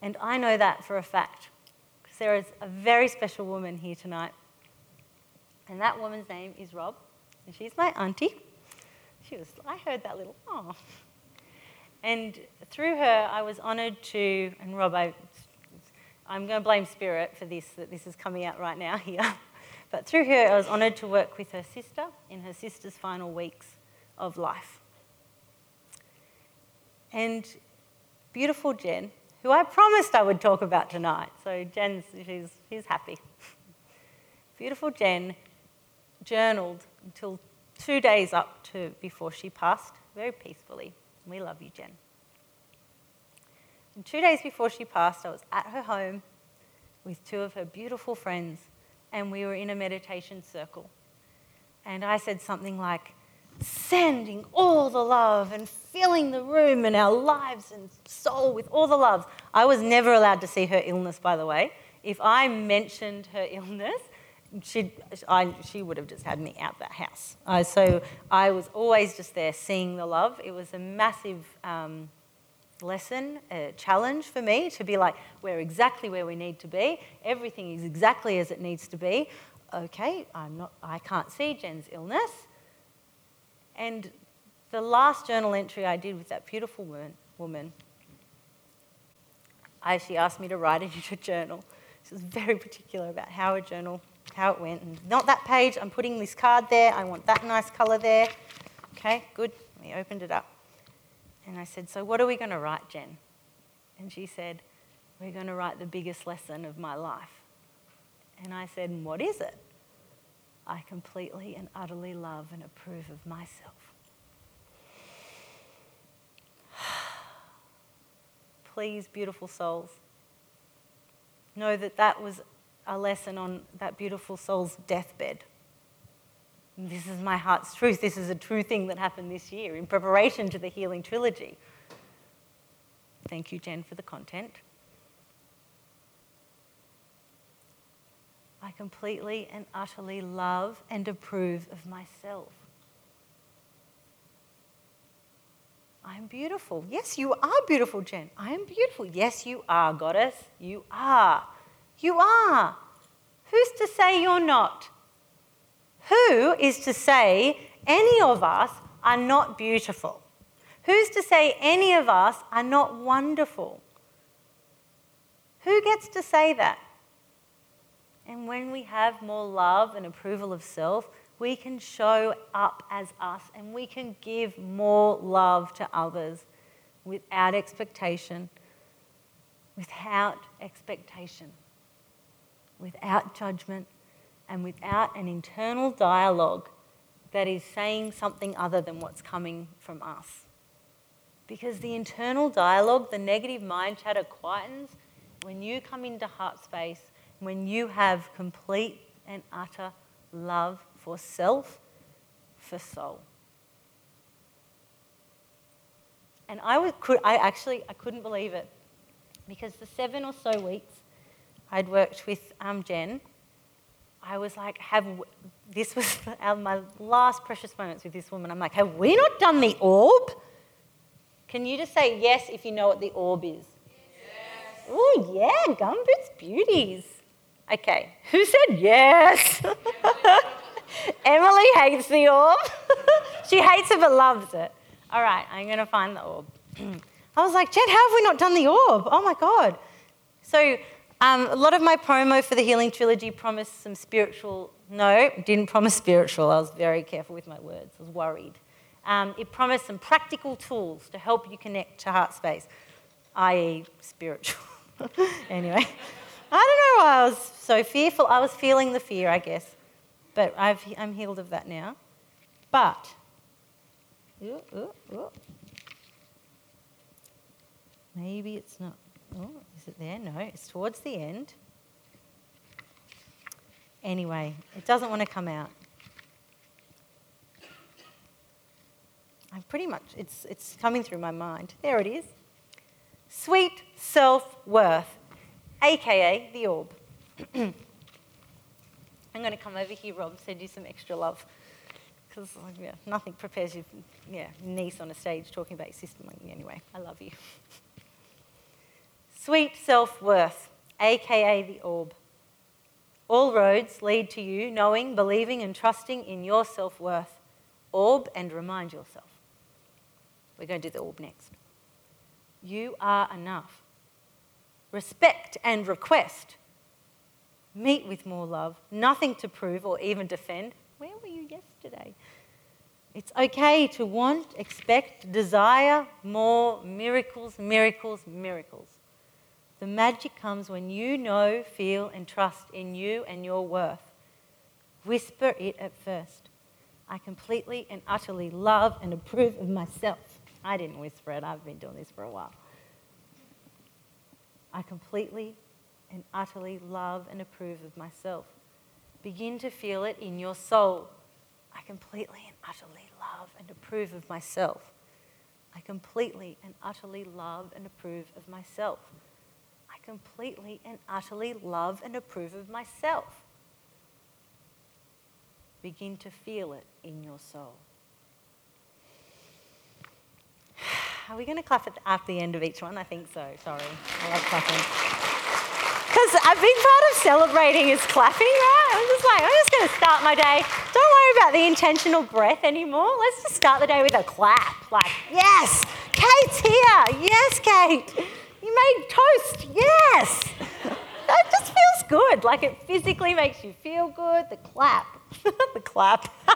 [SPEAKER 1] And I know that for a fact because there is a very special woman here tonight. And that woman's name is Rob. And she's my auntie. She was, I heard that little, oh. And through her, I was honoured to, and Rob, I, I'm going to blame Spirit for this, that this is coming out right now here. But through her, I was honoured to work with her sister in her sister's final weeks of life. And beautiful Jen who I promised I would talk about tonight. So Jen's, she's, she's happy. Beautiful Jen journaled until two days up to before she passed, very peacefully. We love you, Jen. And two days before she passed, I was at her home with two of her beautiful friends, and we were in a meditation circle. And I said something like, sending all the love and filling the room and our lives and soul with all the love. I was never allowed to see her illness, by the way. If I mentioned her illness, she she would have just had me out that house. Uh, so I was always just there seeing the love. It was a massive um, lesson, a challenge for me to be like, we're exactly where we need to be. Everything is exactly as it needs to be. Okay, I'm not, I can't see Jen's illness and the last journal entry I did with that beautiful woman, woman I, she asked me to write a journal. She was very particular about how a journal, how it went. And not that page, I'm putting this card there, I want that nice colour there. Okay, good. We opened it up. And I said, So what are we going to write, Jen? And she said, We're going to write the biggest lesson of my life. And I said, What is it? I completely and utterly love and approve of myself. Please, beautiful souls, know that that was a lesson on that beautiful soul's deathbed. This is my heart's truth. This is a true thing that happened this year in preparation to the Healing Trilogy. Thank you, Jen, for the content. I completely and utterly love and approve of myself. I am beautiful. Yes, you are beautiful, Jen. I am beautiful. Yes, you are, goddess. You are. You are. Who's to say you're not? Who is to say any of us are not beautiful? Who's to say any of us are not wonderful? Who gets to say that? And when we have more love and approval of self, we can show up as us and we can give more love to others without expectation, without expectation, without judgment, and without an internal dialogue that is saying something other than what's coming from us. Because the internal dialogue, the negative mind chatter quietens when you come into heart space when you have complete and utter love for self, for soul. And I, was, could, I actually I couldn't believe it because the seven or so weeks I'd worked with um, Jen, I was like, have this was my last precious moments with this woman. I'm like, have we not done the orb? Can you just say yes if you know what the orb is? Yes. Oh yeah, gumboots beauties. Okay, who said yes? Emily hates the orb. she hates it but loves it. All right, I'm going to find the orb. I was like, Jen, how have we not done the orb? Oh my God. So, um, a lot of my promo for the Healing Trilogy promised some spiritual. No, didn't promise spiritual. I was very careful with my words. I was worried. Um, it promised some practical tools to help you connect to heart space, i.e., spiritual. anyway, I don't know why I was so fearful. I was feeling the fear, I guess, but i am healed of that now. But, ooh, ooh, ooh. maybe it's not. Is it there? No, it's towards the end. Anyway, it doesn't want to come out. I'm pretty much, it's, it's coming through my mind. There it is. Sweet self worth, aka the orb. I'm going to come over here, Rob, send you some extra love. Because yeah, nothing prepares you, yeah, niece on a stage talking about your system. Anyway, I love you. Sweet self worth, aka the orb. All roads lead to you knowing, believing, and trusting in your self worth. Orb and remind yourself. We're going to do the orb next. You are enough. Respect and request. Meet with more love. Nothing to prove or even defend. Where were you yesterday? It's okay to want, expect, desire more miracles, miracles, miracles. The magic comes when you know, feel, and trust in you and your worth. Whisper it at first. I completely and utterly love and approve of myself. I didn't whisper it, I've been doing this for a while. I completely and utterly love and approve of myself. Begin to feel it in your soul. I completely and utterly love and approve of myself. I completely and utterly love and approve of myself. Completely and utterly love and approve of myself. Begin to feel it in your soul. Are we going to clap at the, at the end of each one? I think so. Sorry. I love clapping. Because a big part of celebrating is clapping, right? I'm just like, I'm just going to start my day. Don't worry about the intentional breath anymore. Let's just start the day with a clap. Like, yes, Kate's here. Yes, Kate. You made toast. Yes. That just feels good. Like it physically makes you feel good. The clap. the clap.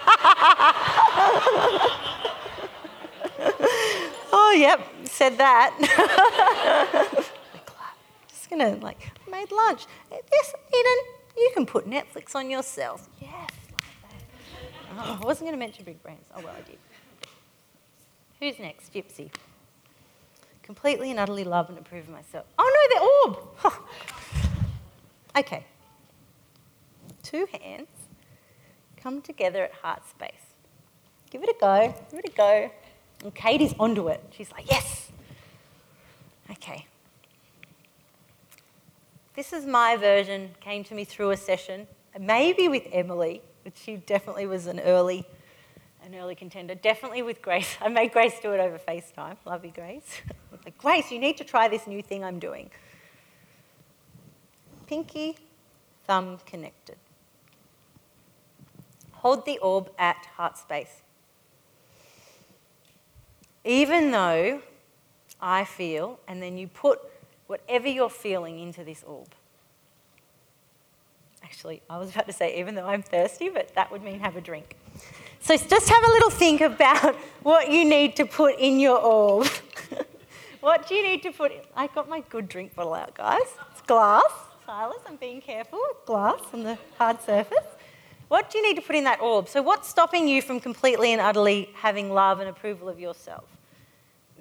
[SPEAKER 1] oh, yep, said that. The clap. Just gonna like, made lunch. Yes, Eden, you can put Netflix on yourself. Yes. Oh, I wasn't to mention big brands. Oh, well, I did. Who's next? Gypsy. Completely and utterly love and approve of myself. Oh, no, they're orb. okay. Two hands come together at heart space. Give it a go. Give it a go. And Katie's onto it. She's like, yes. Okay. This is my version, came to me through a session, maybe with Emily, but she definitely was an early, an early contender. Definitely with Grace. I made Grace do it over FaceTime. Love you, Grace. like, Grace, you need to try this new thing I'm doing. Pinky, thumb connected. Hold the orb at heart space even though I feel, and then you put whatever you're feeling into this orb. Actually, I was about to say, even though I'm thirsty, but that would mean have a drink. So just have a little think about what you need to put in your orb. what do you need to put in? I got my good drink bottle out, guys. It's glass. Silas, I'm being careful. Glass on the hard surface. What do you need to put in that orb? So, what's stopping you from completely and utterly having love and approval of yourself?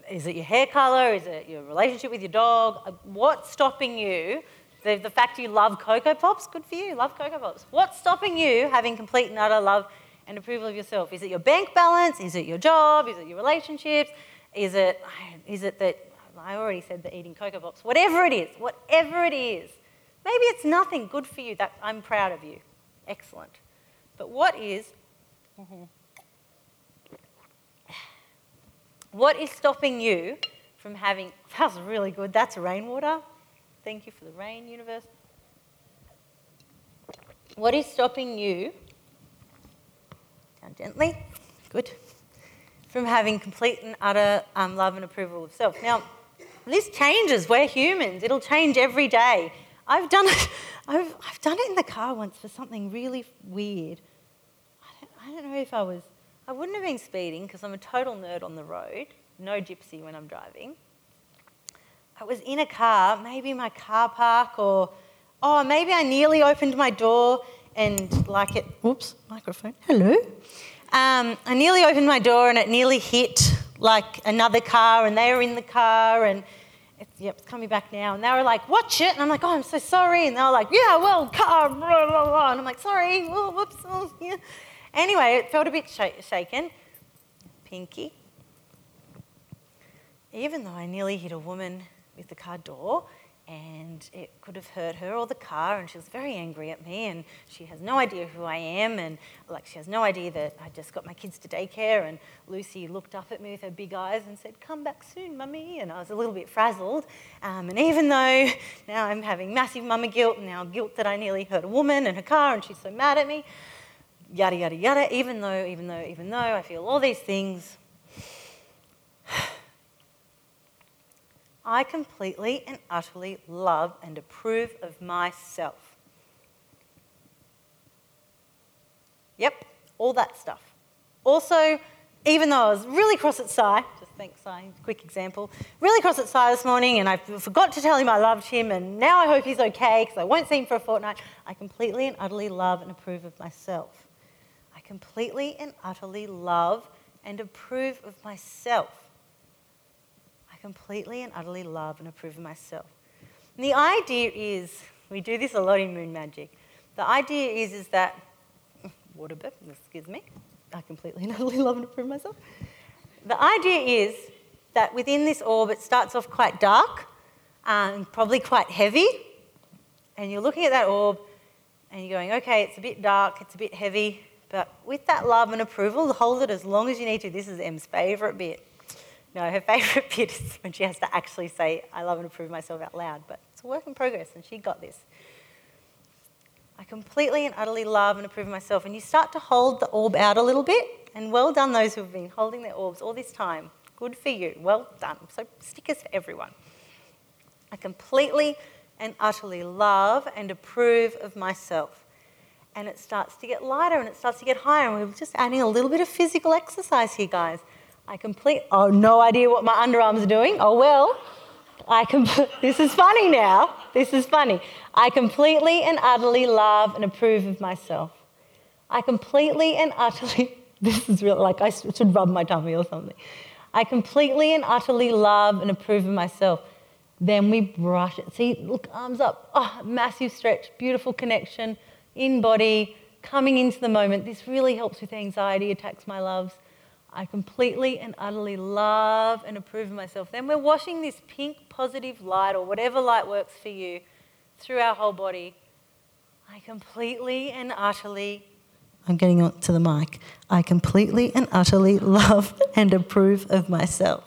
[SPEAKER 1] Is it your hair color? Is it your relationship with your dog? Uh, what's stopping you? The, the fact you love Cocoa Pops, good for you, love Cocoa Pops. What's stopping you having complete and utter love and approval of yourself? Is it your bank balance? Is it your job? Is it your relationships? Is it, is it that, I already said that eating Cocoa Pops, whatever it is, whatever it is. Maybe it's nothing, good for you, that I'm proud of you. Excellent. But what is, what is stopping you from having, that was really good, that's rainwater. Thank you for the rain, universe. What is stopping you, gently, good, from having complete and utter um, love and approval of self? Now, this changes. We're humans. It'll change every day. I've done it. I've, I've done it in the car once for something really weird. I don't, I don't know if I was. I wouldn't have been speeding because I'm a total nerd on the road. No gypsy when I'm driving. I was in a car, maybe my car park, or oh, maybe I nearly opened my door and like it. Whoops, microphone. Hello. Um, I nearly opened my door and it nearly hit like another car, and they were in the car and it's, yep, it's coming back now. And they were like, watch it. And I'm like, oh, I'm so sorry. And they were like, yeah, well, car, blah, blah, blah. And I'm like, sorry, oh, whoops. Oh, yeah. Anyway, it felt a bit sh- shaken. Pinky. Even though I nearly hit a woman with the car door, and it could have hurt her or the car and she was very angry at me and she has no idea who I am and like she has no idea that I just got my kids to daycare and Lucy looked up at me with her big eyes and said come back soon mummy and I was a little bit frazzled um, and even though now I'm having massive mama guilt and now guilt that I nearly hurt a woman and her car and she's so mad at me yada yada yada even though even though even though I feel all these things I completely and utterly love and approve of myself. Yep, all that stuff. Also, even though I was really cross at Si, just thanks Si, quick example, really cross at Si this morning and I forgot to tell him I loved him and now I hope he's okay because I won't see him for a fortnight, I completely and utterly love and approve of myself. I completely and utterly love and approve of myself completely and utterly love and approve of myself. And the idea is, we do this a lot in moon magic. The idea is, is that, water burp, excuse me, I completely and utterly love and approve myself. The idea is that within this orb, it starts off quite dark and probably quite heavy. And you're looking at that orb and you're going, okay, it's a bit dark, it's a bit heavy, but with that love and approval, hold it as long as you need to. This is Em's favourite bit. No, her favourite bit is when she has to actually say, I love and approve myself out loud, but it's a work in progress, and she got this. I completely and utterly love and approve myself. And you start to hold the orb out a little bit, and well done those who have been holding their orbs all this time. Good for you. Well done. So, stickers for everyone. I completely and utterly love and approve of myself. And it starts to get lighter and it starts to get higher. And we're just adding a little bit of physical exercise here, guys. I complete, oh, no idea what my underarms are doing. Oh, well, I com- this is funny now. This is funny. I completely and utterly love and approve of myself. I completely and utterly, this is real, like I should rub my tummy or something. I completely and utterly love and approve of myself. Then we brush it. See, look, arms up. Oh, massive stretch, beautiful connection in body, coming into the moment. This really helps with anxiety attacks, my loves. I completely and utterly love and approve of myself. Then we're washing this pink positive light or whatever light works for you through our whole body. I completely and utterly, I'm getting on to the mic. I completely and utterly love and approve of myself.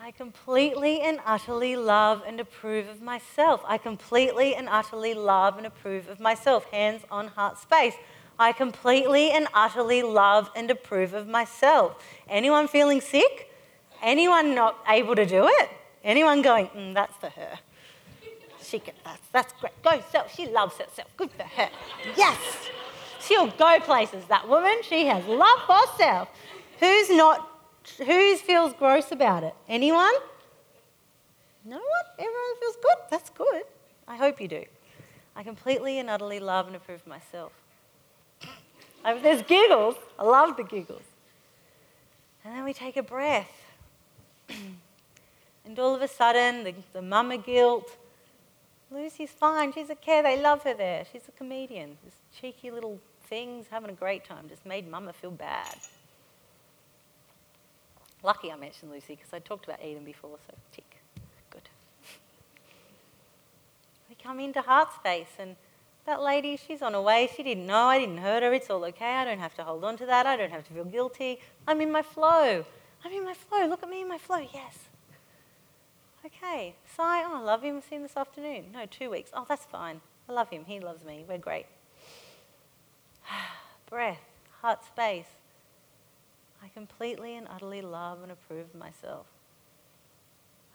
[SPEAKER 1] I completely and utterly love and approve of myself. I completely and utterly love and approve of myself. Hands on heart space. I completely and utterly love and approve of myself. Anyone feeling sick? Anyone not able to do it? Anyone going, mm, that's for her? She can, that's, that's great. Go self. She loves herself. Good for her. Yes. She'll go places, that woman. She has love for herself. Who's not, who feels gross about it? Anyone? No one? Everyone feels good? That's good. I hope you do. I completely and utterly love and approve myself. I mean, there's giggles. I love the giggles. And then we take a breath. and all of a sudden, the, the mama guilt. Lucy's fine. She's a care. They love her there. She's a comedian. This cheeky little things, having a great time. Just made mama feel bad. Lucky I mentioned Lucy because I talked about Eden before, so tick. Good. we come into heart space and that lady, she's on her way. She didn't know. I didn't hurt her. It's all okay. I don't have to hold on to that. I don't have to feel guilty. I'm in my flow. I'm in my flow. Look at me in my flow. Yes. Okay. Si, oh, I love him. See him this afternoon. No, two weeks. Oh, that's fine. I love him. He loves me. We're great. Breath, heart space. I completely and utterly love and approve myself.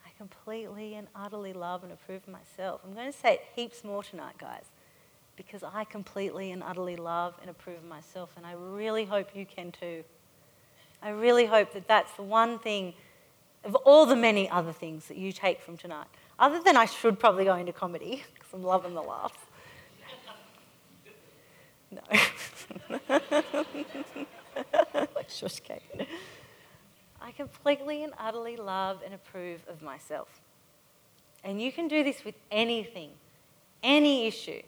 [SPEAKER 1] I completely and utterly love and approve myself. I'm going to say it heaps more tonight, guys, because I completely and utterly love and approve of myself, and I really hope you can too. I really hope that that's the one thing of all the many other things that you take from tonight. Other than I should probably go into comedy, because I'm loving the laughs. No. shush Kate. I completely and utterly love and approve of myself. And you can do this with anything, any issue,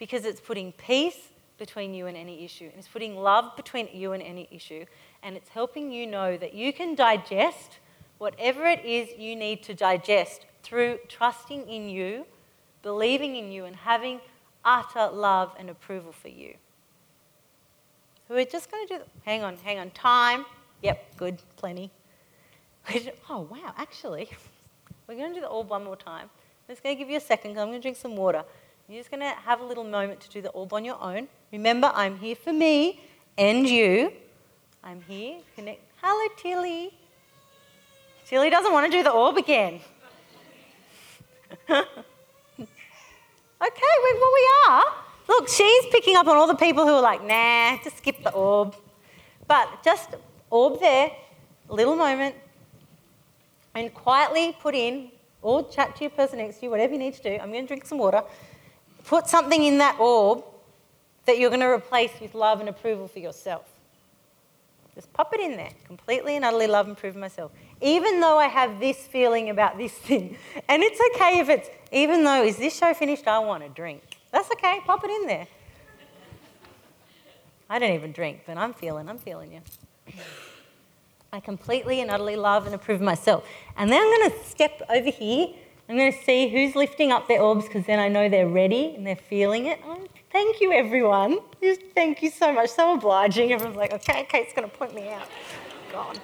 [SPEAKER 1] because it's putting peace between you and any issue, and it's putting love between you and any issue, and it's helping you know that you can digest whatever it is you need to digest through trusting in you, believing in you, and having utter love and approval for you. So we're just going to do, hang on, hang on, time. Yep, good, plenty. Oh, wow, actually, we're going to do the orb one more time. I'm just going to give you a second because I'm going to drink some water. You're just going to have a little moment to do the orb on your own. Remember, I'm here for me and you. I'm here. Connect. Hello, Tilly. Tilly doesn't want to do the orb again. okay, we, well, we are. Look, she's picking up on all the people who are like, nah, just skip the orb. But just orb there, little moment, and quietly put in, or chat to your person next to you, whatever you need to do. I'm going to drink some water. Put something in that orb that you're going to replace with love and approval for yourself. Just pop it in there, completely and utterly love and approve myself. Even though I have this feeling about this thing. And it's okay if it's, even though, is this show finished? I want a drink. That's okay, pop it in there. I don't even drink, but I'm feeling, I'm feeling you. I completely and utterly love and approve myself. And then I'm going to step over here. I'm going to see who's lifting up their orbs because then I know they're ready and they're feeling it. Oh, thank you, everyone. Thank you so much. So obliging. Everyone's like, okay, Kate's going to point me out. God.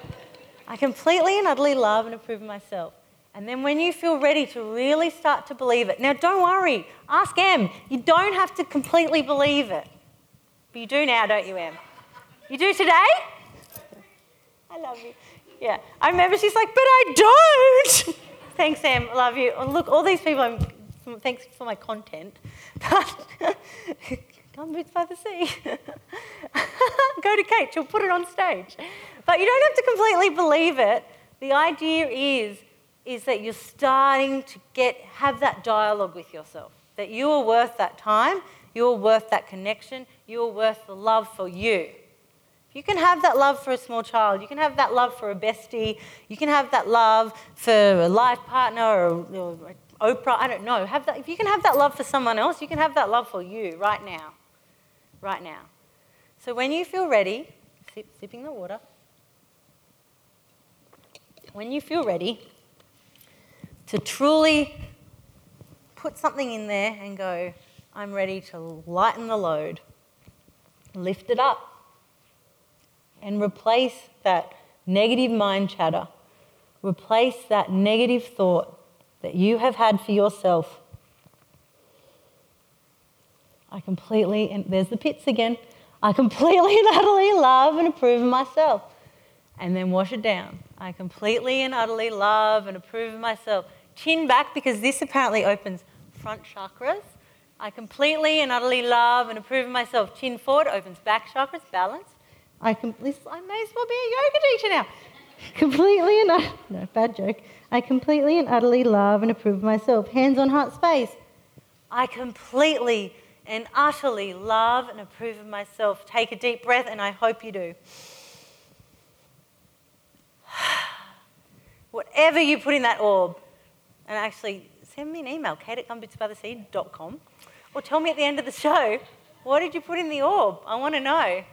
[SPEAKER 1] I completely and utterly love and approve of myself. And then when you feel ready to really start to believe it, now don't worry, ask Em. You don't have to completely believe it. But you do now, don't you, Em? You do today? I love you. Yeah. I remember she's like, but I don't. thanks, Sam. Love you. Look, all these people, I'm, thanks for my content. But Gumboots by the Sea. Go to Kate, she'll put it on stage. But you don't have to completely believe it. The idea is, is that you're starting to get have that dialogue with yourself. That you are worth that time, you're worth that connection, you're worth the love for you. You can have that love for a small child. You can have that love for a bestie. You can have that love for a life partner or, or Oprah. I don't know. Have that, if you can have that love for someone else, you can have that love for you right now. Right now. So when you feel ready, sip, sipping the water. When you feel ready to truly put something in there and go, I'm ready to lighten the load, lift it up and replace that negative mind chatter, replace that negative thought that you have had for yourself. I completely, and there's the pits again, I completely and utterly love and approve of myself. And then wash it down. I completely and utterly love and approve of myself. Chin back because this apparently opens front chakras. I completely and utterly love and approve of myself. Chin forward opens back chakras, balance. I, I may as well be a yoga teacher now. completely and no bad joke. I completely and utterly love and approve of myself. Hands on heart space. I completely and utterly love and approve of myself. Take a deep breath, and I hope you do. Whatever you put in that orb, and actually send me an email, kate at or tell me at the end of the show, what did you put in the orb? I want to know.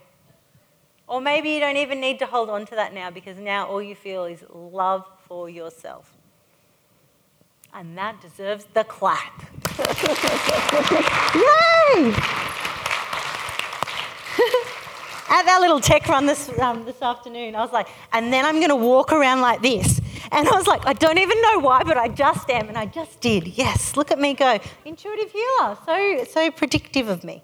[SPEAKER 1] Or maybe you don't even need to hold on to that now because now all you feel is love for yourself. And that deserves the clap. Yay! At that little tech run this, um, this afternoon, I was like, and then I'm going to walk around like this. And I was like, I don't even know why, but I just am, and I just did. Yes, look at me go. Intuitive healer, so, so predictive of me.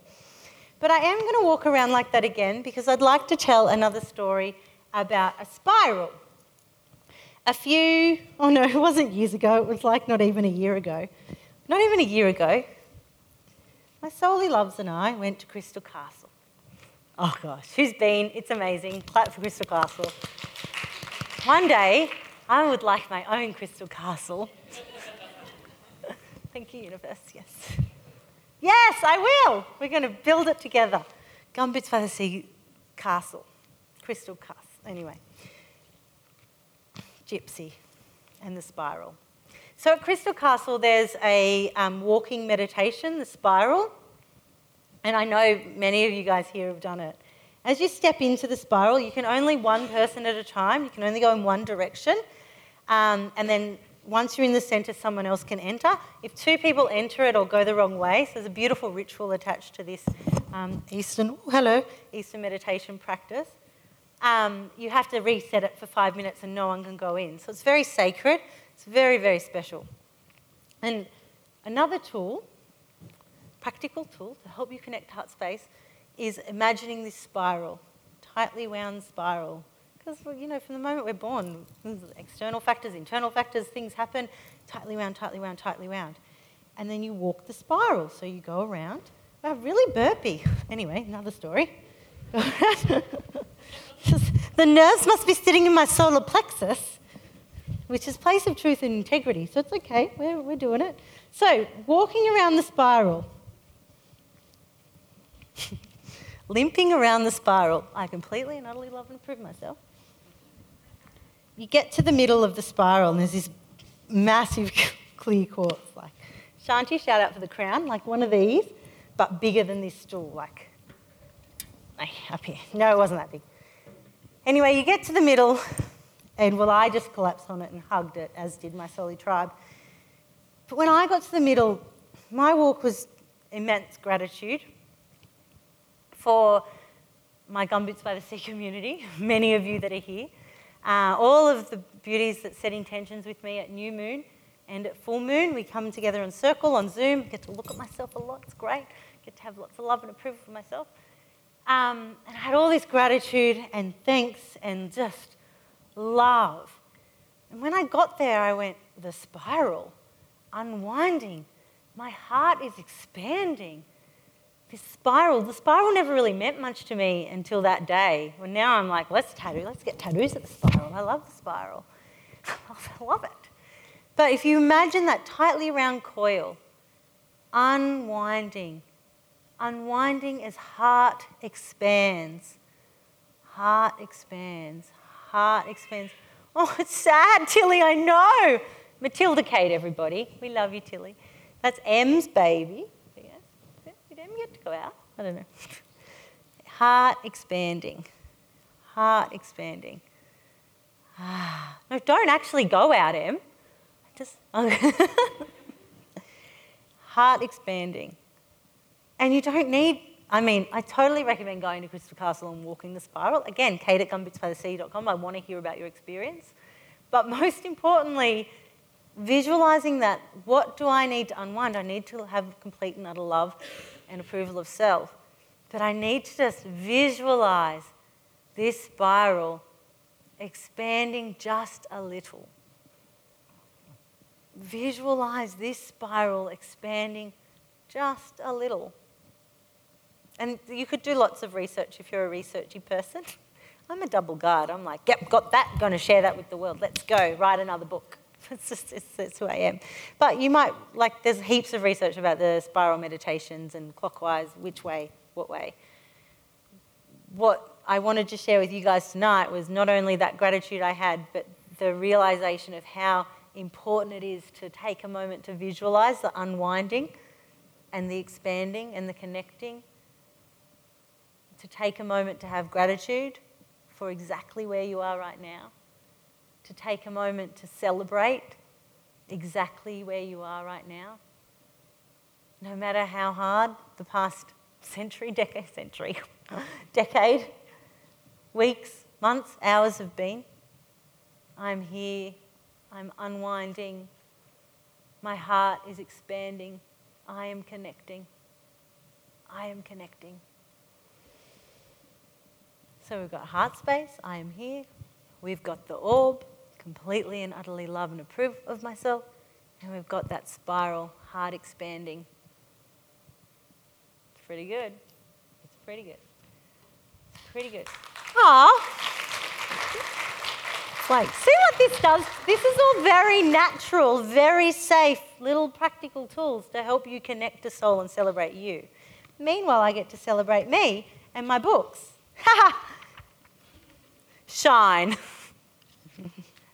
[SPEAKER 1] But I am going to walk around like that again because I'd like to tell another story about a spiral. A few, oh no, it wasn't years ago, it was like not even a year ago. Not even a year ago, my Soully Loves and I went to Crystal Castle. Oh gosh, who's been? It's amazing. Clap for Crystal Castle. One day, I would like my own Crystal Castle. Thank you, universe, yes. Yes, I will. We're going to build it together. Gumboots by the Sea Castle, Crystal Castle. Anyway, Gypsy and the spiral. So at Crystal Castle, there's a um, walking meditation, the spiral. And I know many of you guys here have done it. As you step into the spiral, you can only one person at a time, you can only go in one direction. Um, and then once you're in the centre, someone else can enter. If two people enter it or go the wrong way, so there's a beautiful ritual attached to this um, Eastern, oh, hello, Eastern meditation practice. Um, you have to reset it for five minutes and no one can go in. So it's very sacred. It's very, very special. And another tool, practical tool to help you connect heart space, is imagining this spiral, tightly wound spiral. Because, you know, from the moment we're born, external factors, internal factors, things happen, tightly wound, tightly wound, tightly wound. And then you walk the spiral. So you go around. Wow, really burpy. Anyway, another story. the nerves must be sitting in my solar plexus which is place of truth and integrity. So it's okay, we're, we're doing it. So, walking around the spiral, limping around the spiral, I completely and utterly love and approve myself. You get to the middle of the spiral, and there's this massive clear quartz. Like, Shanti, shout out for the crown, like one of these, but bigger than this stool, like, up here. No, it wasn't that big. Anyway, you get to the middle, and well, I just collapsed on it and hugged it, as did my Souli tribe. But when I got to the middle, my walk was immense gratitude for my Gumboots by the Sea community, many of you that are here, uh, all of the beauties that set intentions with me at New Moon and at Full Moon. We come together in circle on Zoom, get to look at myself a lot, it's great, get to have lots of love and approval for myself. Um, and I had all this gratitude and thanks and just love. And when I got there, I went, the spiral, unwinding. My heart is expanding. This spiral, the spiral never really meant much to me until that day. Well, now I'm like, let's tattoo, let's get tattoos at the spiral. I love the spiral. I love it. But if you imagine that tightly round coil, unwinding, unwinding as heart expands, heart expands, heart expands. Oh, it's sad, Tilly, I know. Matilda Kate, everybody. We love you, Tilly. That's Em's baby. Get to go out? I don't know. Heart expanding. Heart expanding. Ah. No, don't actually go out, Em. Just heart expanding. And you don't need I mean, I totally recommend going to Crystal Castle and walking the spiral. Again, kate at gumbootsbythesea.com. I want to hear about your experience. But most importantly, visualizing that what do I need to unwind? I need to have complete and utter love and approval of self. But I need to just visualize this spiral expanding just a little. Visualize this spiral expanding just a little. And you could do lots of research if you're a researchy person. I'm a double guard. I'm like, yep, got that, going to share that with the world. Let's go, write another book. It's just, it's, who I am. But you might, like, there's heaps of research about the spiral meditations and clockwise, which way, what way. What I wanted to share with you guys tonight was not only that gratitude I had, but the realization of how important it is to take a moment to visualize the unwinding and the expanding and the connecting to take a moment to have gratitude for exactly where you are right now, to take a moment to celebrate exactly where you are right now. No matter how hard the past century, decade, century, decade, weeks, months, hours have been, I'm here, I'm unwinding, my heart is expanding, I am connecting, I am connecting. So we've got heart space, I am here. We've got the orb, completely and utterly love and approve of myself. And we've got that spiral, heart expanding. It's pretty good. It's pretty good. It's pretty good. Ah. Like, see what this does? This is all very natural, very safe, little practical tools to help you connect to soul and celebrate you. Meanwhile, I get to celebrate me and my books. Ha ha shine.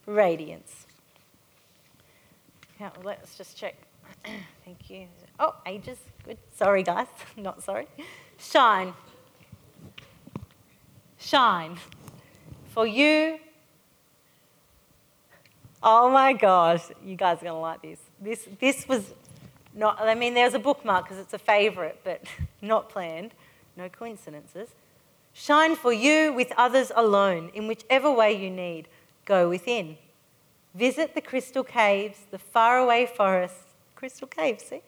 [SPEAKER 1] Radiance. Now, let's just check. Thank you. Oh, ages. Good. Sorry, guys. Not sorry. Shine. Shine. For you. Oh my gosh, you guys are going to like this. This, this was not, I mean, there's a bookmark because it's a favourite, but not planned. No coincidences. Shine for you with others alone, in whichever way you need. Go within. Visit the crystal caves, the faraway forests, crystal caves, see?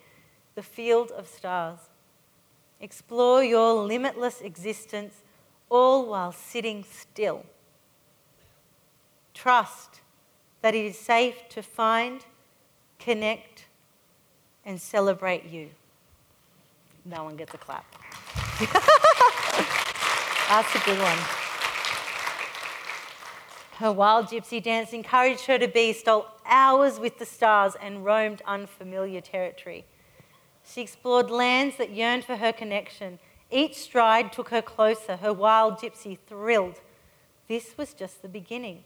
[SPEAKER 1] The field of stars. Explore your limitless existence, all while sitting still. Trust that it is safe to find, connect, and celebrate you. No one gets a clap. That's a good one. Her wild gypsy dance encouraged her to be, stole hours with the stars, and roamed unfamiliar territory. She explored lands that yearned for her connection. Each stride took her closer. Her wild gypsy thrilled. This was just the beginning.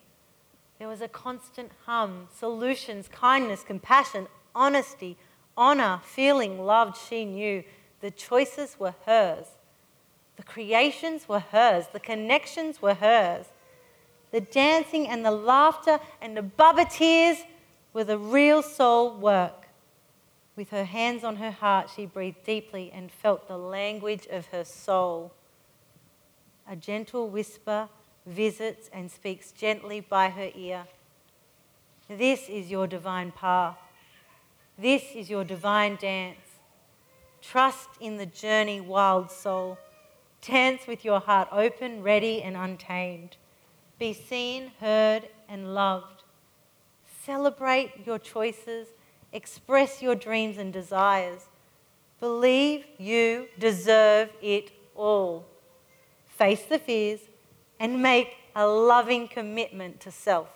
[SPEAKER 1] There was a constant hum, solutions, kindness, compassion, honesty, honor, feeling loved she knew. The choices were hers. The creations were hers, the connections were hers. The dancing and the laughter and the bubba tears were the real soul work. With her hands on her heart, she breathed deeply and felt the language of her soul. A gentle whisper visits and speaks gently by her ear. This is your divine path. This is your divine dance. Trust in the journey, wild soul. Dance with your heart open, ready, and untamed. Be seen, heard, and loved. Celebrate your choices. Express your dreams and desires. Believe you deserve it all. Face the fears and make a loving commitment to self.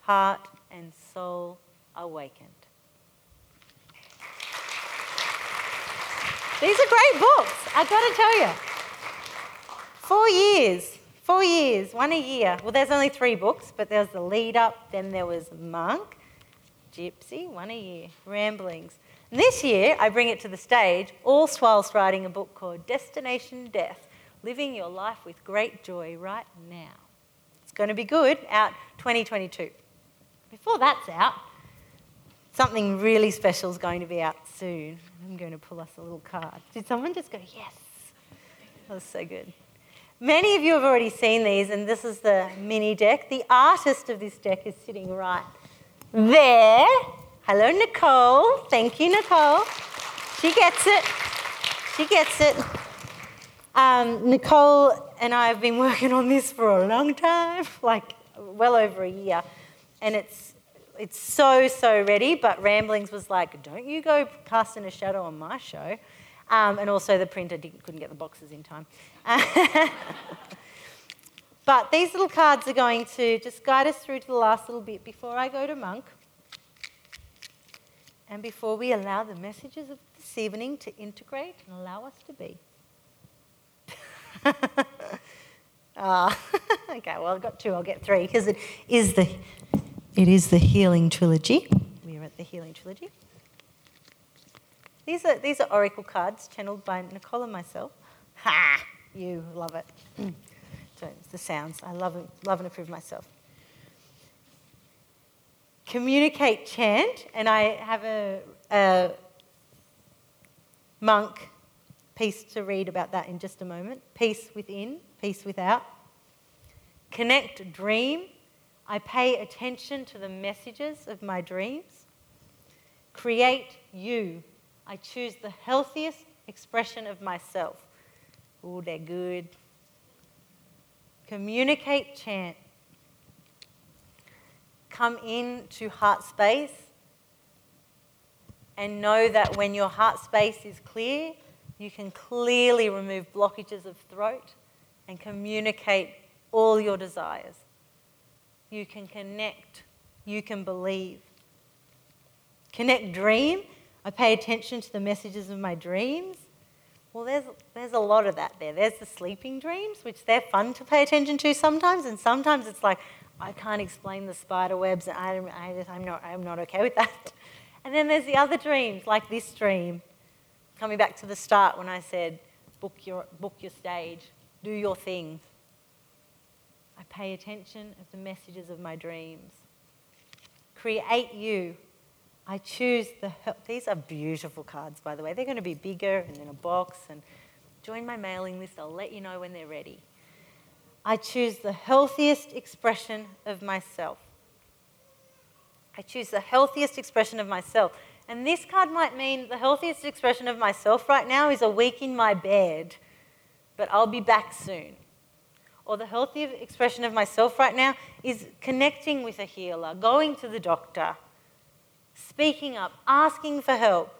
[SPEAKER 1] Heart and soul awakened. These are great books, I've gotta tell you. Four years, four years, one a year. Well, there's only three books, but there was the lead up, then there was Monk, Gypsy, one a year, Ramblings. And this year, I bring it to the stage, all whilst writing a book called Destination Death Living Your Life with Great Joy Right Now. It's going to be good, out 2022. Before that's out, something really special is going to be out soon. I'm going to pull us a little card. Did someone just go, yes? That was so good. Many of you have already seen these, and this is the mini deck. The artist of this deck is sitting right there. Hello, Nicole. Thank you, Nicole. She gets it. She gets it. Um, Nicole and I have been working on this for a long time, like well over a year, and it's it's so so ready. But Ramblings was like, "Don't you go casting a shadow on my show." Um, and also the printer couldn't get the boxes in time. but these little cards are going to just guide us through to the last little bit before I go to Monk. And before we allow the messages of this evening to integrate and allow us to be. uh, okay, well, I've got two, I'll get three, because it is the it is the healing trilogy. We are at the healing trilogy. These are, these are oracle cards channeled by Nicole and myself. Ha! You love it. Mm. so it's the sounds. I love, love and approve myself. Communicate chant, and I have a, a monk piece to read about that in just a moment. Peace within, peace without. Connect dream. I pay attention to the messages of my dreams. Create you. I choose the healthiest expression of myself. Oh, they're good. Communicate, chant. come into heart space and know that when your heart space is clear, you can clearly remove blockages of throat and communicate all your desires. You can connect, you can believe. Connect dream. I pay attention to the messages of my dreams. Well, there's, there's a lot of that there. There's the sleeping dreams, which they're fun to pay attention to sometimes, and sometimes it's like, I can't explain the spider webs, and I, I I'm, not, I'm not okay with that. And then there's the other dreams, like this dream. Coming back to the start when I said, book your, book your stage, do your thing. I pay attention of the messages of my dreams. Create you. I choose the. These are beautiful cards, by the way. They're going to be bigger and in a box. And join my mailing list. I'll let you know when they're ready. I choose the healthiest expression of myself. I choose the healthiest expression of myself. And this card might mean the healthiest expression of myself right now is a week in my bed, but I'll be back soon. Or the healthiest expression of myself right now is connecting with a healer, going to the doctor, speaking up, asking for help,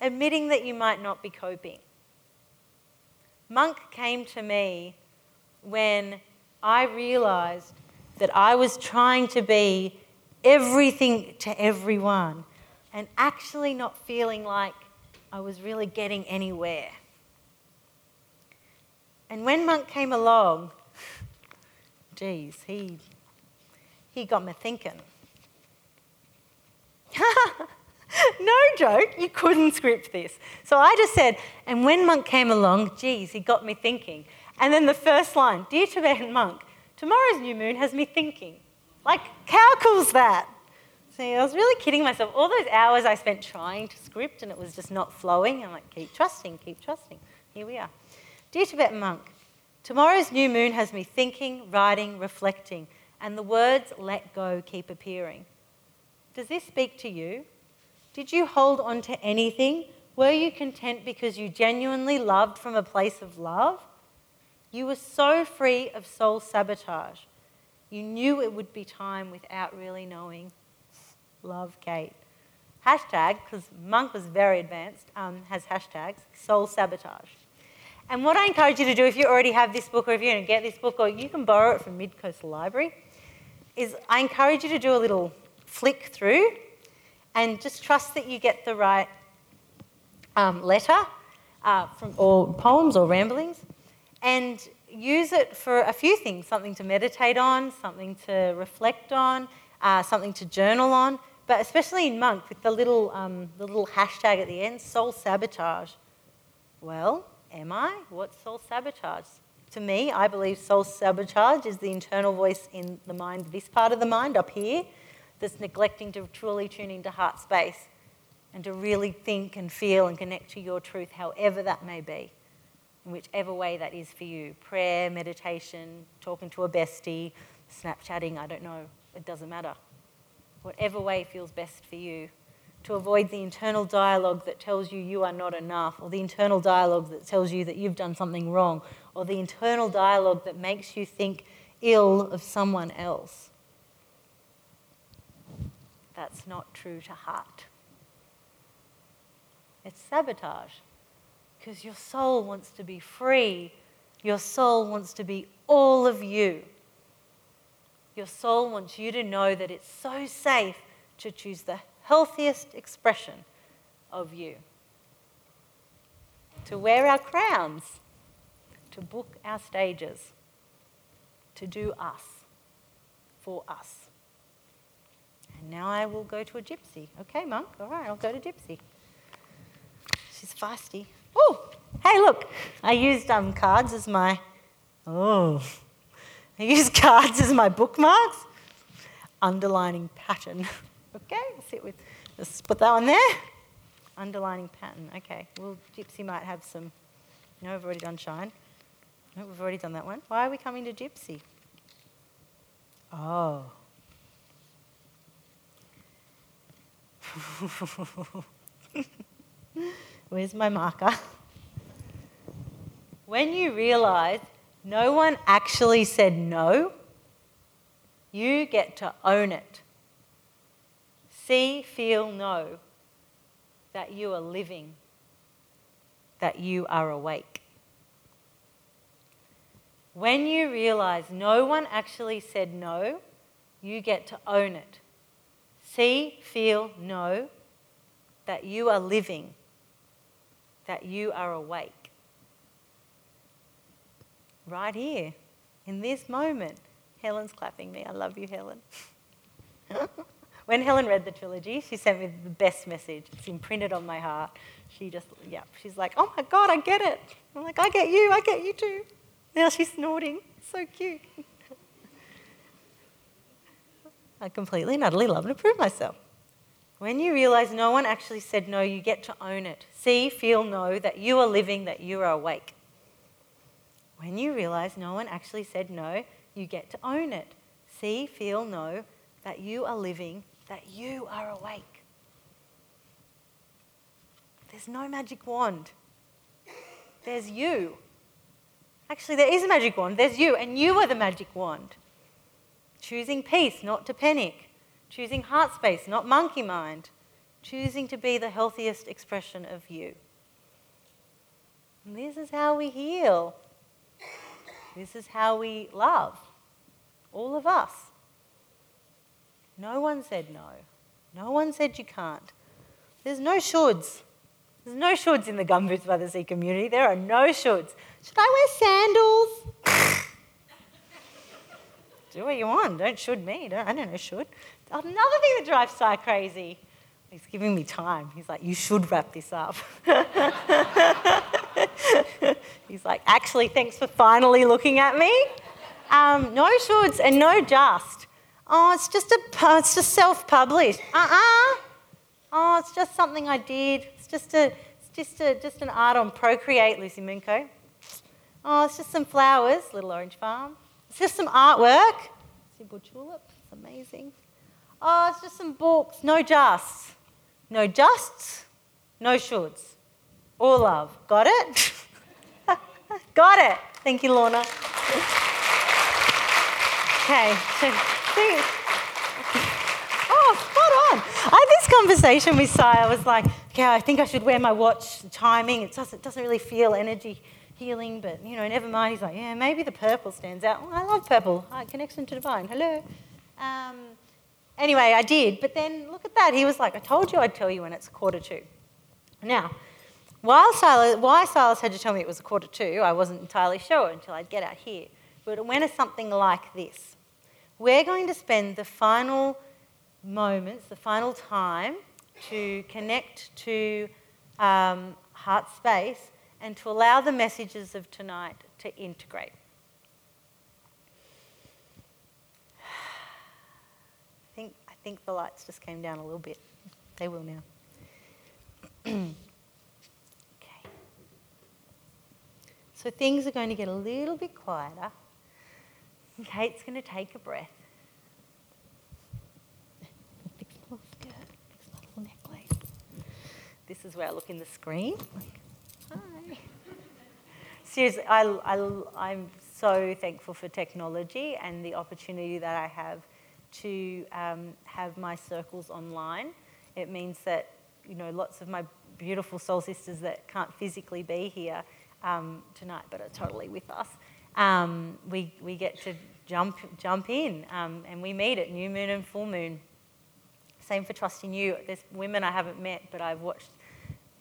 [SPEAKER 1] admitting that you might not be coping. Monk came to me when I realized that I was trying to be everything to everyone and actually not feeling like I was really getting anywhere. And when Monk came along, geez, he, he got me thinking. no joke, you couldn't script this. So I just said, and when Monk came along, geez, he got me thinking. And then the first line, Dear Tibetan monk, tomorrow's new moon has me thinking. Like, how cool's that? See, I was really kidding myself. All those hours I spent trying to script and it was just not flowing. I'm like, keep trusting, keep trusting. Here we are. Dear Tibetan monk, tomorrow's new moon has me thinking, writing, reflecting, and the words let go keep appearing. Does this speak to you? Did you hold on to anything? Were you content because you genuinely loved from a place of love? You were so free of soul sabotage. You knew it would be time without really knowing. Love, Kate. Hashtag, because Monk was very advanced, um, has hashtags, soul sabotage. And what I encourage you to do if you already have this book or if you're going to get this book or you can borrow it from Midcoast Library, is I encourage you to do a little flick through and just trust that you get the right um, letter uh, from, or poems or ramblings and use it for a few things something to meditate on, something to reflect on, uh, something to journal on, but especially in Monk with the little, um, the little hashtag at the end soul sabotage. Well, am I? What's soul sabotage? To me, I believe soul sabotage is the internal voice in the mind, this part of the mind up here, that's neglecting to truly tune into heart space and to really think and feel and connect to your truth, however that may be in whichever way that is for you prayer, meditation, talking to a bestie, Snapchatting, I don't know, it doesn't matter. Whatever way feels best for you. To avoid the internal dialogue that tells you you are not enough, or the internal dialogue that tells you that you've done something wrong, or the internal dialogue that makes you think ill of someone else. That's not true to heart. It's sabotage because your soul wants to be free. Your soul wants to be all of you. Your soul wants you to know that it's so safe to choose the healthiest expression of you. To wear our crowns, to book our stages, to do us, for us. Now I will go to a gypsy. Okay, monk, all right, I'll go to gypsy. She's feisty. Oh, hey, look, I used um, cards as my, oh, I used cards as my bookmarks. Underlining pattern. Okay, sit with, let's put that one there. Underlining pattern. Okay, well, Gypsy might have some, no, we've already done shine. No, we've already done that one. Why are we coming to Gypsy? Oh. Where's my marker? when you realize no one actually said no, you get to own it. See, feel, know that you are living, that you are awake. When you realize no one actually said no, you get to own it. See, feel, know that you are living, that you are awake. Right here, in this moment. Helen's clapping me. I love you, Helen. when Helen read the trilogy, she sent me the best message. It's imprinted on my heart. She just, yeah, she's like, oh my God, I get it. I'm like, I get you, I get you too. Now she's snorting. So cute. I completely and utterly love and approve myself. When you realize no one actually said no, you get to own it. See, feel, know that you are living, that you are awake. When you realize no one actually said no, you get to own it. See, feel, know that you are living, that you are awake. There's no magic wand. There's you. Actually, there is a magic wand. There's you, and you are the magic wand. Choosing peace, not to panic. Choosing heart space, not monkey mind. Choosing to be the healthiest expression of you. And this is how we heal. This is how we love. All of us. No one said no. No one said you can't. There's no shoulds. There's no shoulds in the Gumboots by the Sea community. There are no shoulds. Should I wear sandals? Do what you want. Don't should me. Don't, I don't know should. Another thing that drives Sai crazy. He's giving me time. He's like, you should wrap this up. He's like, actually, thanks for finally looking at me. Um, no shoulds and no just. Oh, it's just a, it's just self-published. Uh-uh. Oh, it's just something I did. It's just a, it's just a, just an art on Procreate, Lucy Moonco. Oh, it's just some flowers, Little Orange Farm. It's just some artwork. Simple tulip. It's amazing. Oh, it's just some books. No justs. No justs. No shoulds. All love. Got it? Got it. Thank you, Lorna. Okay. oh, spot on. I had this conversation with Sai. I was like, okay, I think I should wear my watch timing. It doesn't, it doesn't really feel energy healing, but you know, never mind. He's like, yeah, maybe the purple stands out. Well, I love purple. Right, connection to divine. Hello. Um, anyway, I did. But then look at that. He was like, I told you I'd tell you when it's quarter two. Now, while Silas, why Silas had to tell me it was a quarter two, I wasn't entirely sure until I'd get out here. But it went something like this. We're going to spend the final moments, the final time to connect to um, heart space and to allow the messages of tonight to integrate. I think, I think the lights just came down a little bit. They will now. okay. So things are going to get a little bit quieter. Kate's going to take a breath. This is where I look in the screen. Hi. Seriously, I, I, I'm so thankful for technology and the opportunity that I have to um, have my circles online. It means that you know lots of my beautiful soul sisters that can't physically be here um, tonight, but are totally with us. Um, we we get to jump jump in, um, and we meet at new moon and full moon. Same for trusting you. There's women I haven't met, but I've watched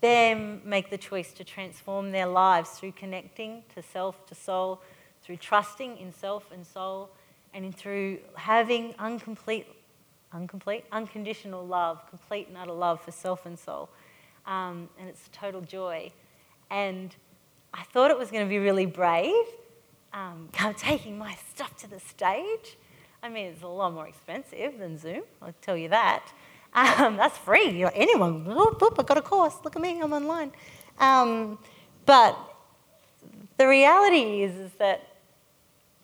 [SPEAKER 1] them make the choice to transform their lives through connecting to self, to soul, through trusting in self and soul, and through having incomplete, incomplete, unconditional love, complete and utter love for self and soul. Um, and it's a total joy. And I thought it was going to be really brave, um, taking my stuff to the stage. I mean, it's a lot more expensive than Zoom, I'll tell you that. Um, that's free. Anyone, whoop, whoop, I got a course. Look at me, I'm online. Um, but the reality is, is that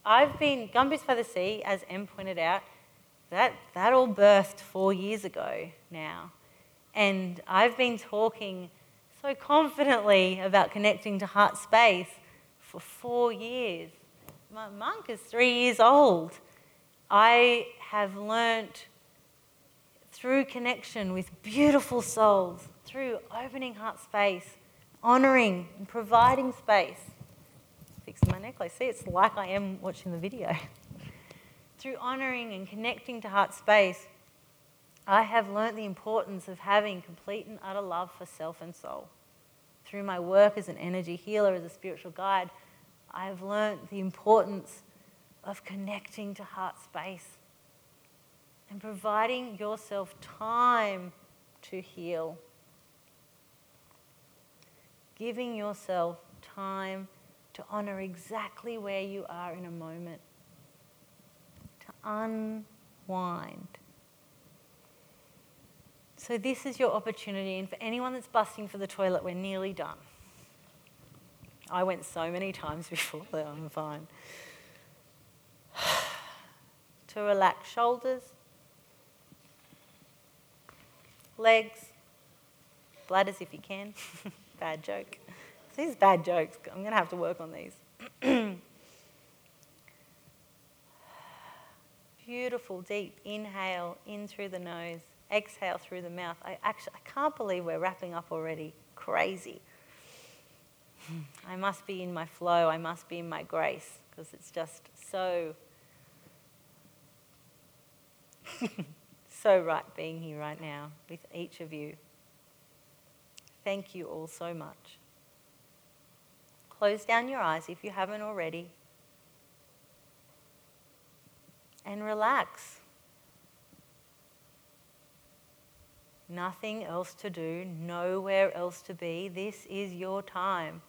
[SPEAKER 1] I've been, Gumboots by the Sea, as Em pointed out, that, that all birthed four years ago now. And I've been talking so confidently about connecting to heart space for four years. My monk is three years old. I have learnt through connection with beautiful souls, through opening heart space, honoring and providing space. Fixing my necklace. See, it's like I am watching the video. through honoring and connecting to heart space, I have learnt the importance of having complete and utter love for self and soul. Through my work as an energy healer, as a spiritual guide, I have learnt the importance of connecting to heart space and providing yourself time to heal. Giving yourself time to honor exactly where you are in a moment, to unwind. So, this is your opportunity, and for anyone that's busting for the toilet, we're nearly done. I went so many times before that I'm fine. to relax shoulders, legs, bladders if you can. bad joke. These bad jokes. I'm going to have to work on these. Beautiful, deep inhale in through the nose, exhale through the mouth. I actually I can't believe we're wrapping up already. Crazy. I must be in my flow. I must be in my grace because it's just so so right being here right now with each of you. Thank you all so much. Close down your eyes if you haven't already. And relax. Nothing else to do, nowhere else to be. This is your time.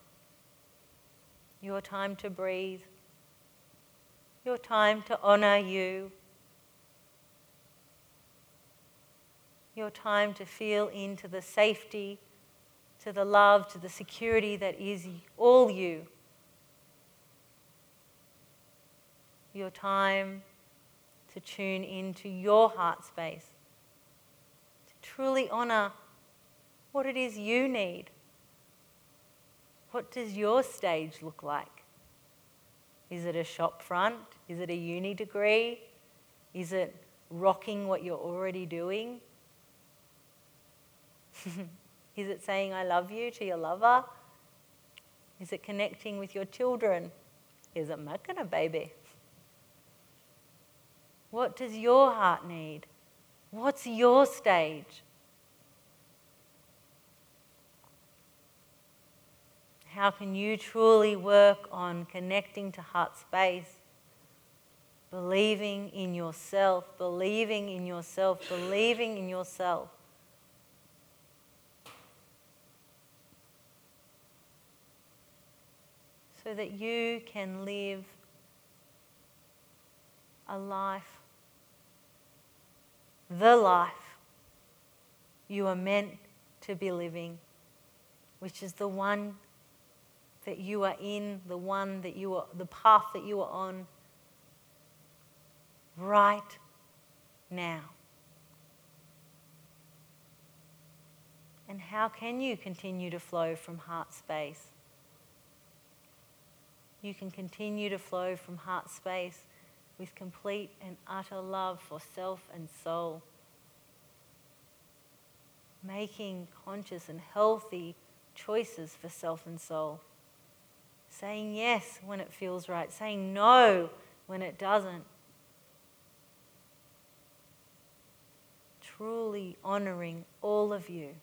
[SPEAKER 1] Your time to breathe. Your time to honor you your time to feel into the safety, to the love, to the security that is all you. Your time to tune into your heart space, to truly honor what it is you need. What does your stage look like? Is it a shop front? Is it a uni degree? Is it rocking what you're already doing? Is it saying, I love you to your lover? Is it connecting with your children? Is it making a baby? What does your heart need? What's your stage? How can you truly work on connecting to heart space? Believing in yourself, believing in yourself, believing in yourself. So that you can live a life, the life you are meant to be living, which is the one that you are in, the one that you are, the path that you are on right now. And how can you continue to flow from heart space? You can continue to flow from heart space with complete and utter love for self and soul. Making conscious and healthy choices for self and soul. Saying yes when it feels right, saying no when it doesn't. Truly honoring all of you.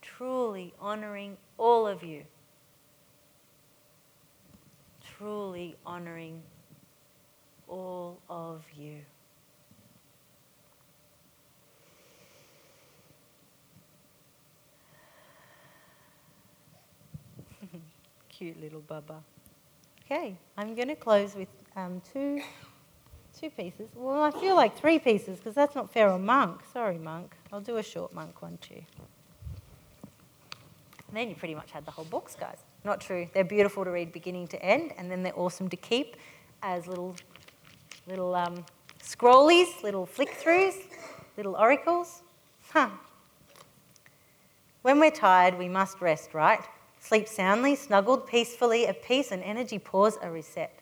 [SPEAKER 1] Truly honoring all of you truly honoring all of you. Cute little Bubba. Okay, I'm going to close with um, two, two pieces. Well, I feel like three pieces because that's not fair on Monk. Sorry, Monk. I'll do a short Monk one too. And then you pretty much had the whole books, guys. Not true. They're beautiful to read beginning to end, and then they're awesome to keep as little, little um, scrollies, little flick throughs, little oracles. Huh. When we're tired, we must rest, right? Sleep soundly, snuggled, peacefully, a peace, and energy pause a reset.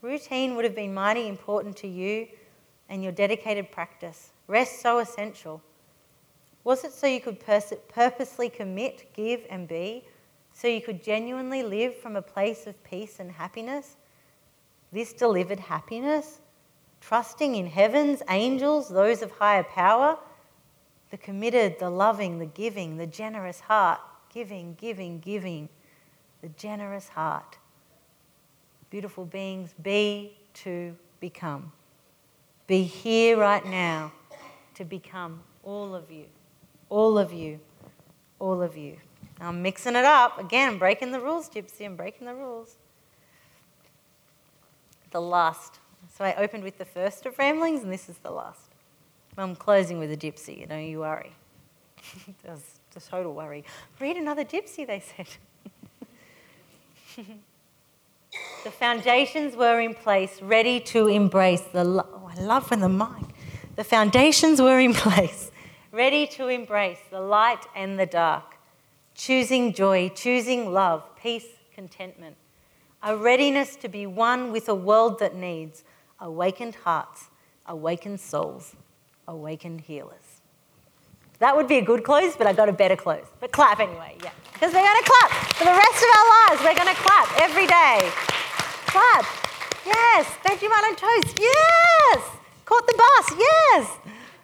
[SPEAKER 1] Routine would have been mighty important to you and your dedicated practice. rest so essential? Was it so you could pers- purposely commit, give, and be? So you could genuinely live from a place of peace and happiness? This delivered happiness? Trusting in heavens, angels, those of higher power? The committed, the loving, the giving, the generous heart. Giving, giving, giving. The generous heart. Beautiful beings, be to become. Be here right now to become all of you all of you, all of you. I'm mixing it up. Again, breaking the rules, Gypsy. I'm breaking the rules. The last. So I opened with the first of ramblings, and this is the last. I'm closing with a gypsy, don't you worry. That was a total worry. Read another gypsy, they said. the foundations were in place, ready to embrace the. Lo- oh, I love when the mic. The foundations were in place, ready to embrace the light and the dark, choosing joy, choosing love, peace, contentment, a readiness to be one with a world that needs awakened hearts, awakened souls, awakened healers. That would be a good close, but I got a better close. But clap anyway, yeah. Because we're going to clap for the rest of our lives. We're going to clap every day. Clap. Yes. Vegemite on toast. Yes. Caught the bus. Yes.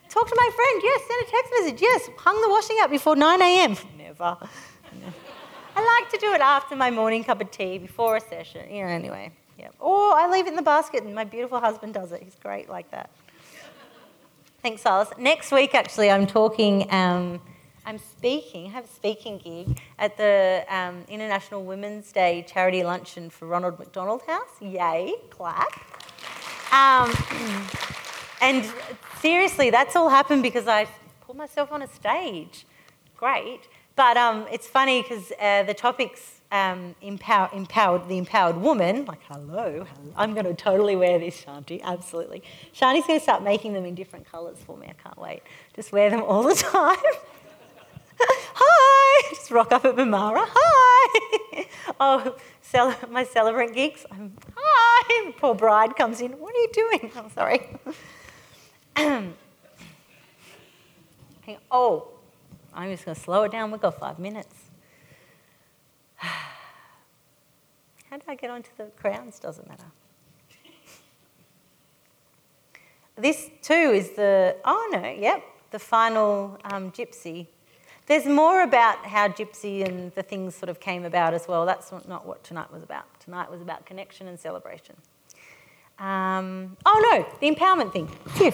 [SPEAKER 1] Talk to my friend. Yes. Send a text message. Yes. Hung the washing up before 9 a.m. I like to do it after my morning cup of tea, before a session. You know, anyway. Yeah. Or I leave it in the basket and my beautiful husband does it. He's great like that. Thanks, Silas. Next week, actually, I'm talking. Um, I'm speaking. I have a speaking gig at the um, International Women's Day charity luncheon for Ronald McDonald House. Yay! Clap. Um, and seriously, that's all happened because I put myself on a stage. Great, but um, it's funny because uh, the topics um, empower, empowered the empowered woman. Like, hello, hello. I'm going to totally wear this, Shanti. Absolutely. Shanti's going to start making them in different colours for me. I can't wait. Just wear them all the time. Hi. Just rock up at Mamara. Hi. oh, cel- my celebrant gigs. I'm, hi. Poor bride comes in. What are you doing? I'm sorry. oh, I'm just going to slow it down. We've got five minutes. How did I get onto the crowns? Doesn't matter. This too is the, oh no, yep, the final um, gypsy. There's more about how gypsy and the things sort of came about as well. That's not what tonight was about. Tonight was about connection and celebration. Um, oh no, the empowerment thing. Phew.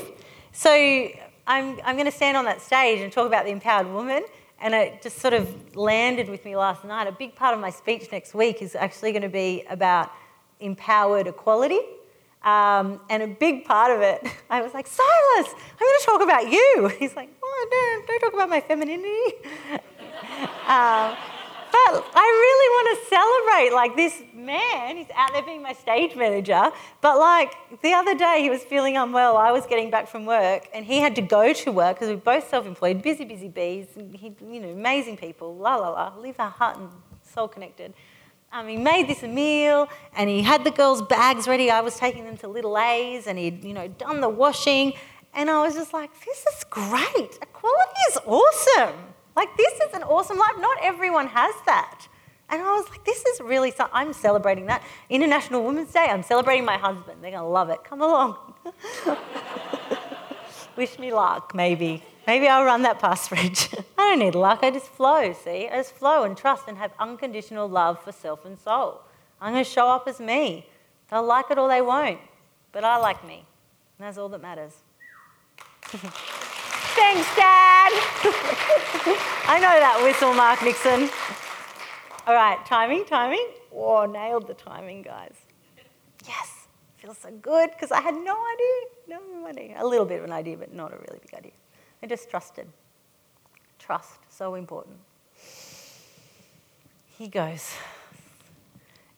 [SPEAKER 1] So I'm, I'm going to stand on that stage and talk about the empowered woman and it just sort of landed with me last night. A big part of my speech next week is actually going to be about empowered equality. Um, and a big part of it, I was like, Silas, I'm going to talk about you. He's like, oh, don't, don't talk about my femininity. um, but I really want to celebrate like this man. He's out there being my stage manager. But like the other day, he was feeling unwell. I was getting back from work, and he had to go to work because we're both self-employed, busy, busy bees. He, you know, amazing people. La la la. Leave our heart and soul connected. Um, he made this meal, and he had the girls' bags ready. I was taking them to Little A's, and he'd you know done the washing. And I was just like, this is great. Equality is awesome. Like, this is an awesome life. Not everyone has that. And I was like, this is really, so I'm celebrating that. International Women's Day, I'm celebrating my husband. They're going to love it. Come along. Wish me luck, maybe. Maybe I'll run that past Rich. I don't need luck. I just flow, see? I just flow and trust and have unconditional love for self and soul. I'm going to show up as me. They'll like it or they won't. But I like me. And that's all that matters. Thanks, Dad. I know that whistle, Mark Nixon. All right, timing, timing. Oh, nailed the timing, guys. Yes, feels so good because I had no idea, no idea. A little bit of an idea, but not a really big idea. I just trusted. Trust, so important. He goes.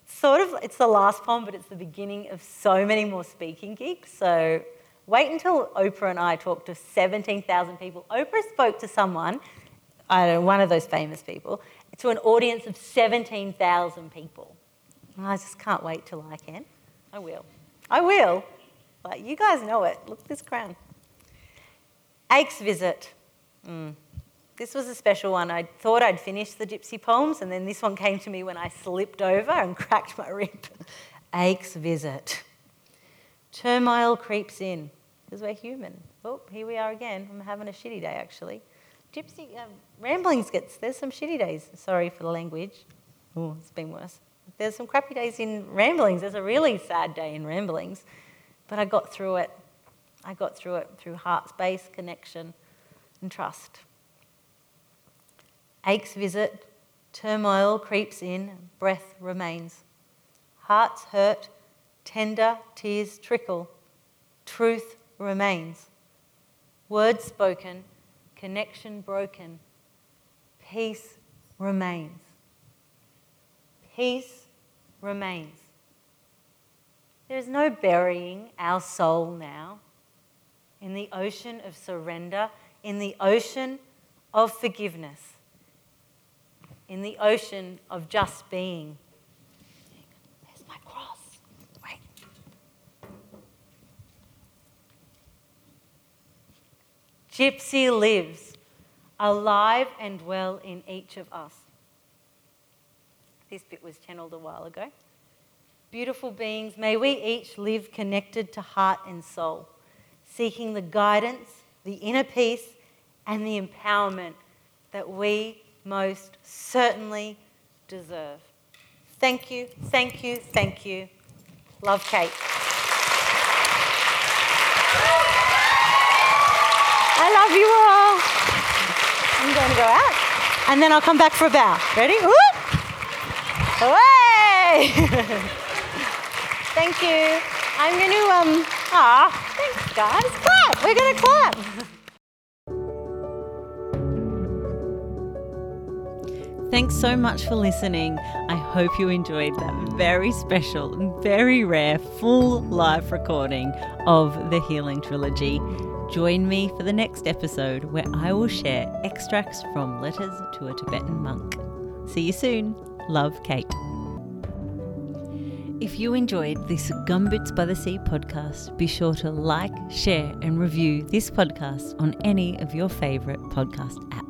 [SPEAKER 1] Sort of, it's the last poem, but it's the beginning of so many more speaking gigs. So Wait until Oprah and I talk to 17,000 people. Oprah spoke to someone, I don't know, one of those famous people, to an audience of 17,000 people. And I just can't wait till I can. I will. I will. But you guys know it. Look at this crown. Aches visit. Mm. This was a special one. I thought I'd finished the gypsy poems, and then this one came to me when I slipped over and cracked my rib. Aches visit. Turmoil creeps in because we're human. Oh, here we are again. I'm having a shitty day actually. Gypsy uh, ramblings gets there's some shitty days. Sorry for the language. Oh, it's been worse. There's some crappy days in ramblings. There's a really sad day in ramblings, but I got through it. I got through it through heart space, connection, and trust. Aches visit, turmoil creeps in, breath remains. Hearts hurt, tender tears trickle, truth remains. Words spoken, connection broken, peace remains. Peace remains. There is no burying our soul now in the ocean of surrender, in the ocean of forgiveness, in the ocean of just being. There's my cross. Wait. Gypsy lives alive and well in each of us. This bit was channeled a while ago. Beautiful beings, may we each live connected to heart and soul, seeking the guidance, the inner peace, and the empowerment that we most certainly deserve. Thank you, thank you, thank you. Love, Kate. I love you all. I'm going to go out and then I'll come back for a bow. Ready? Whoop! Away! Thank you. I'm going to, um, ah, thanks guys. Clap. We're going to clap.
[SPEAKER 3] Thanks so much for listening. I hope you enjoyed that very special and very rare full live recording of the Healing Trilogy. Join me for the next episode where I will share extracts from Letters to a Tibetan Monk. See you soon. Love, Kate. If you enjoyed this Gumboots by the Sea podcast, be sure to like, share, and review this podcast on any of your favourite podcast apps.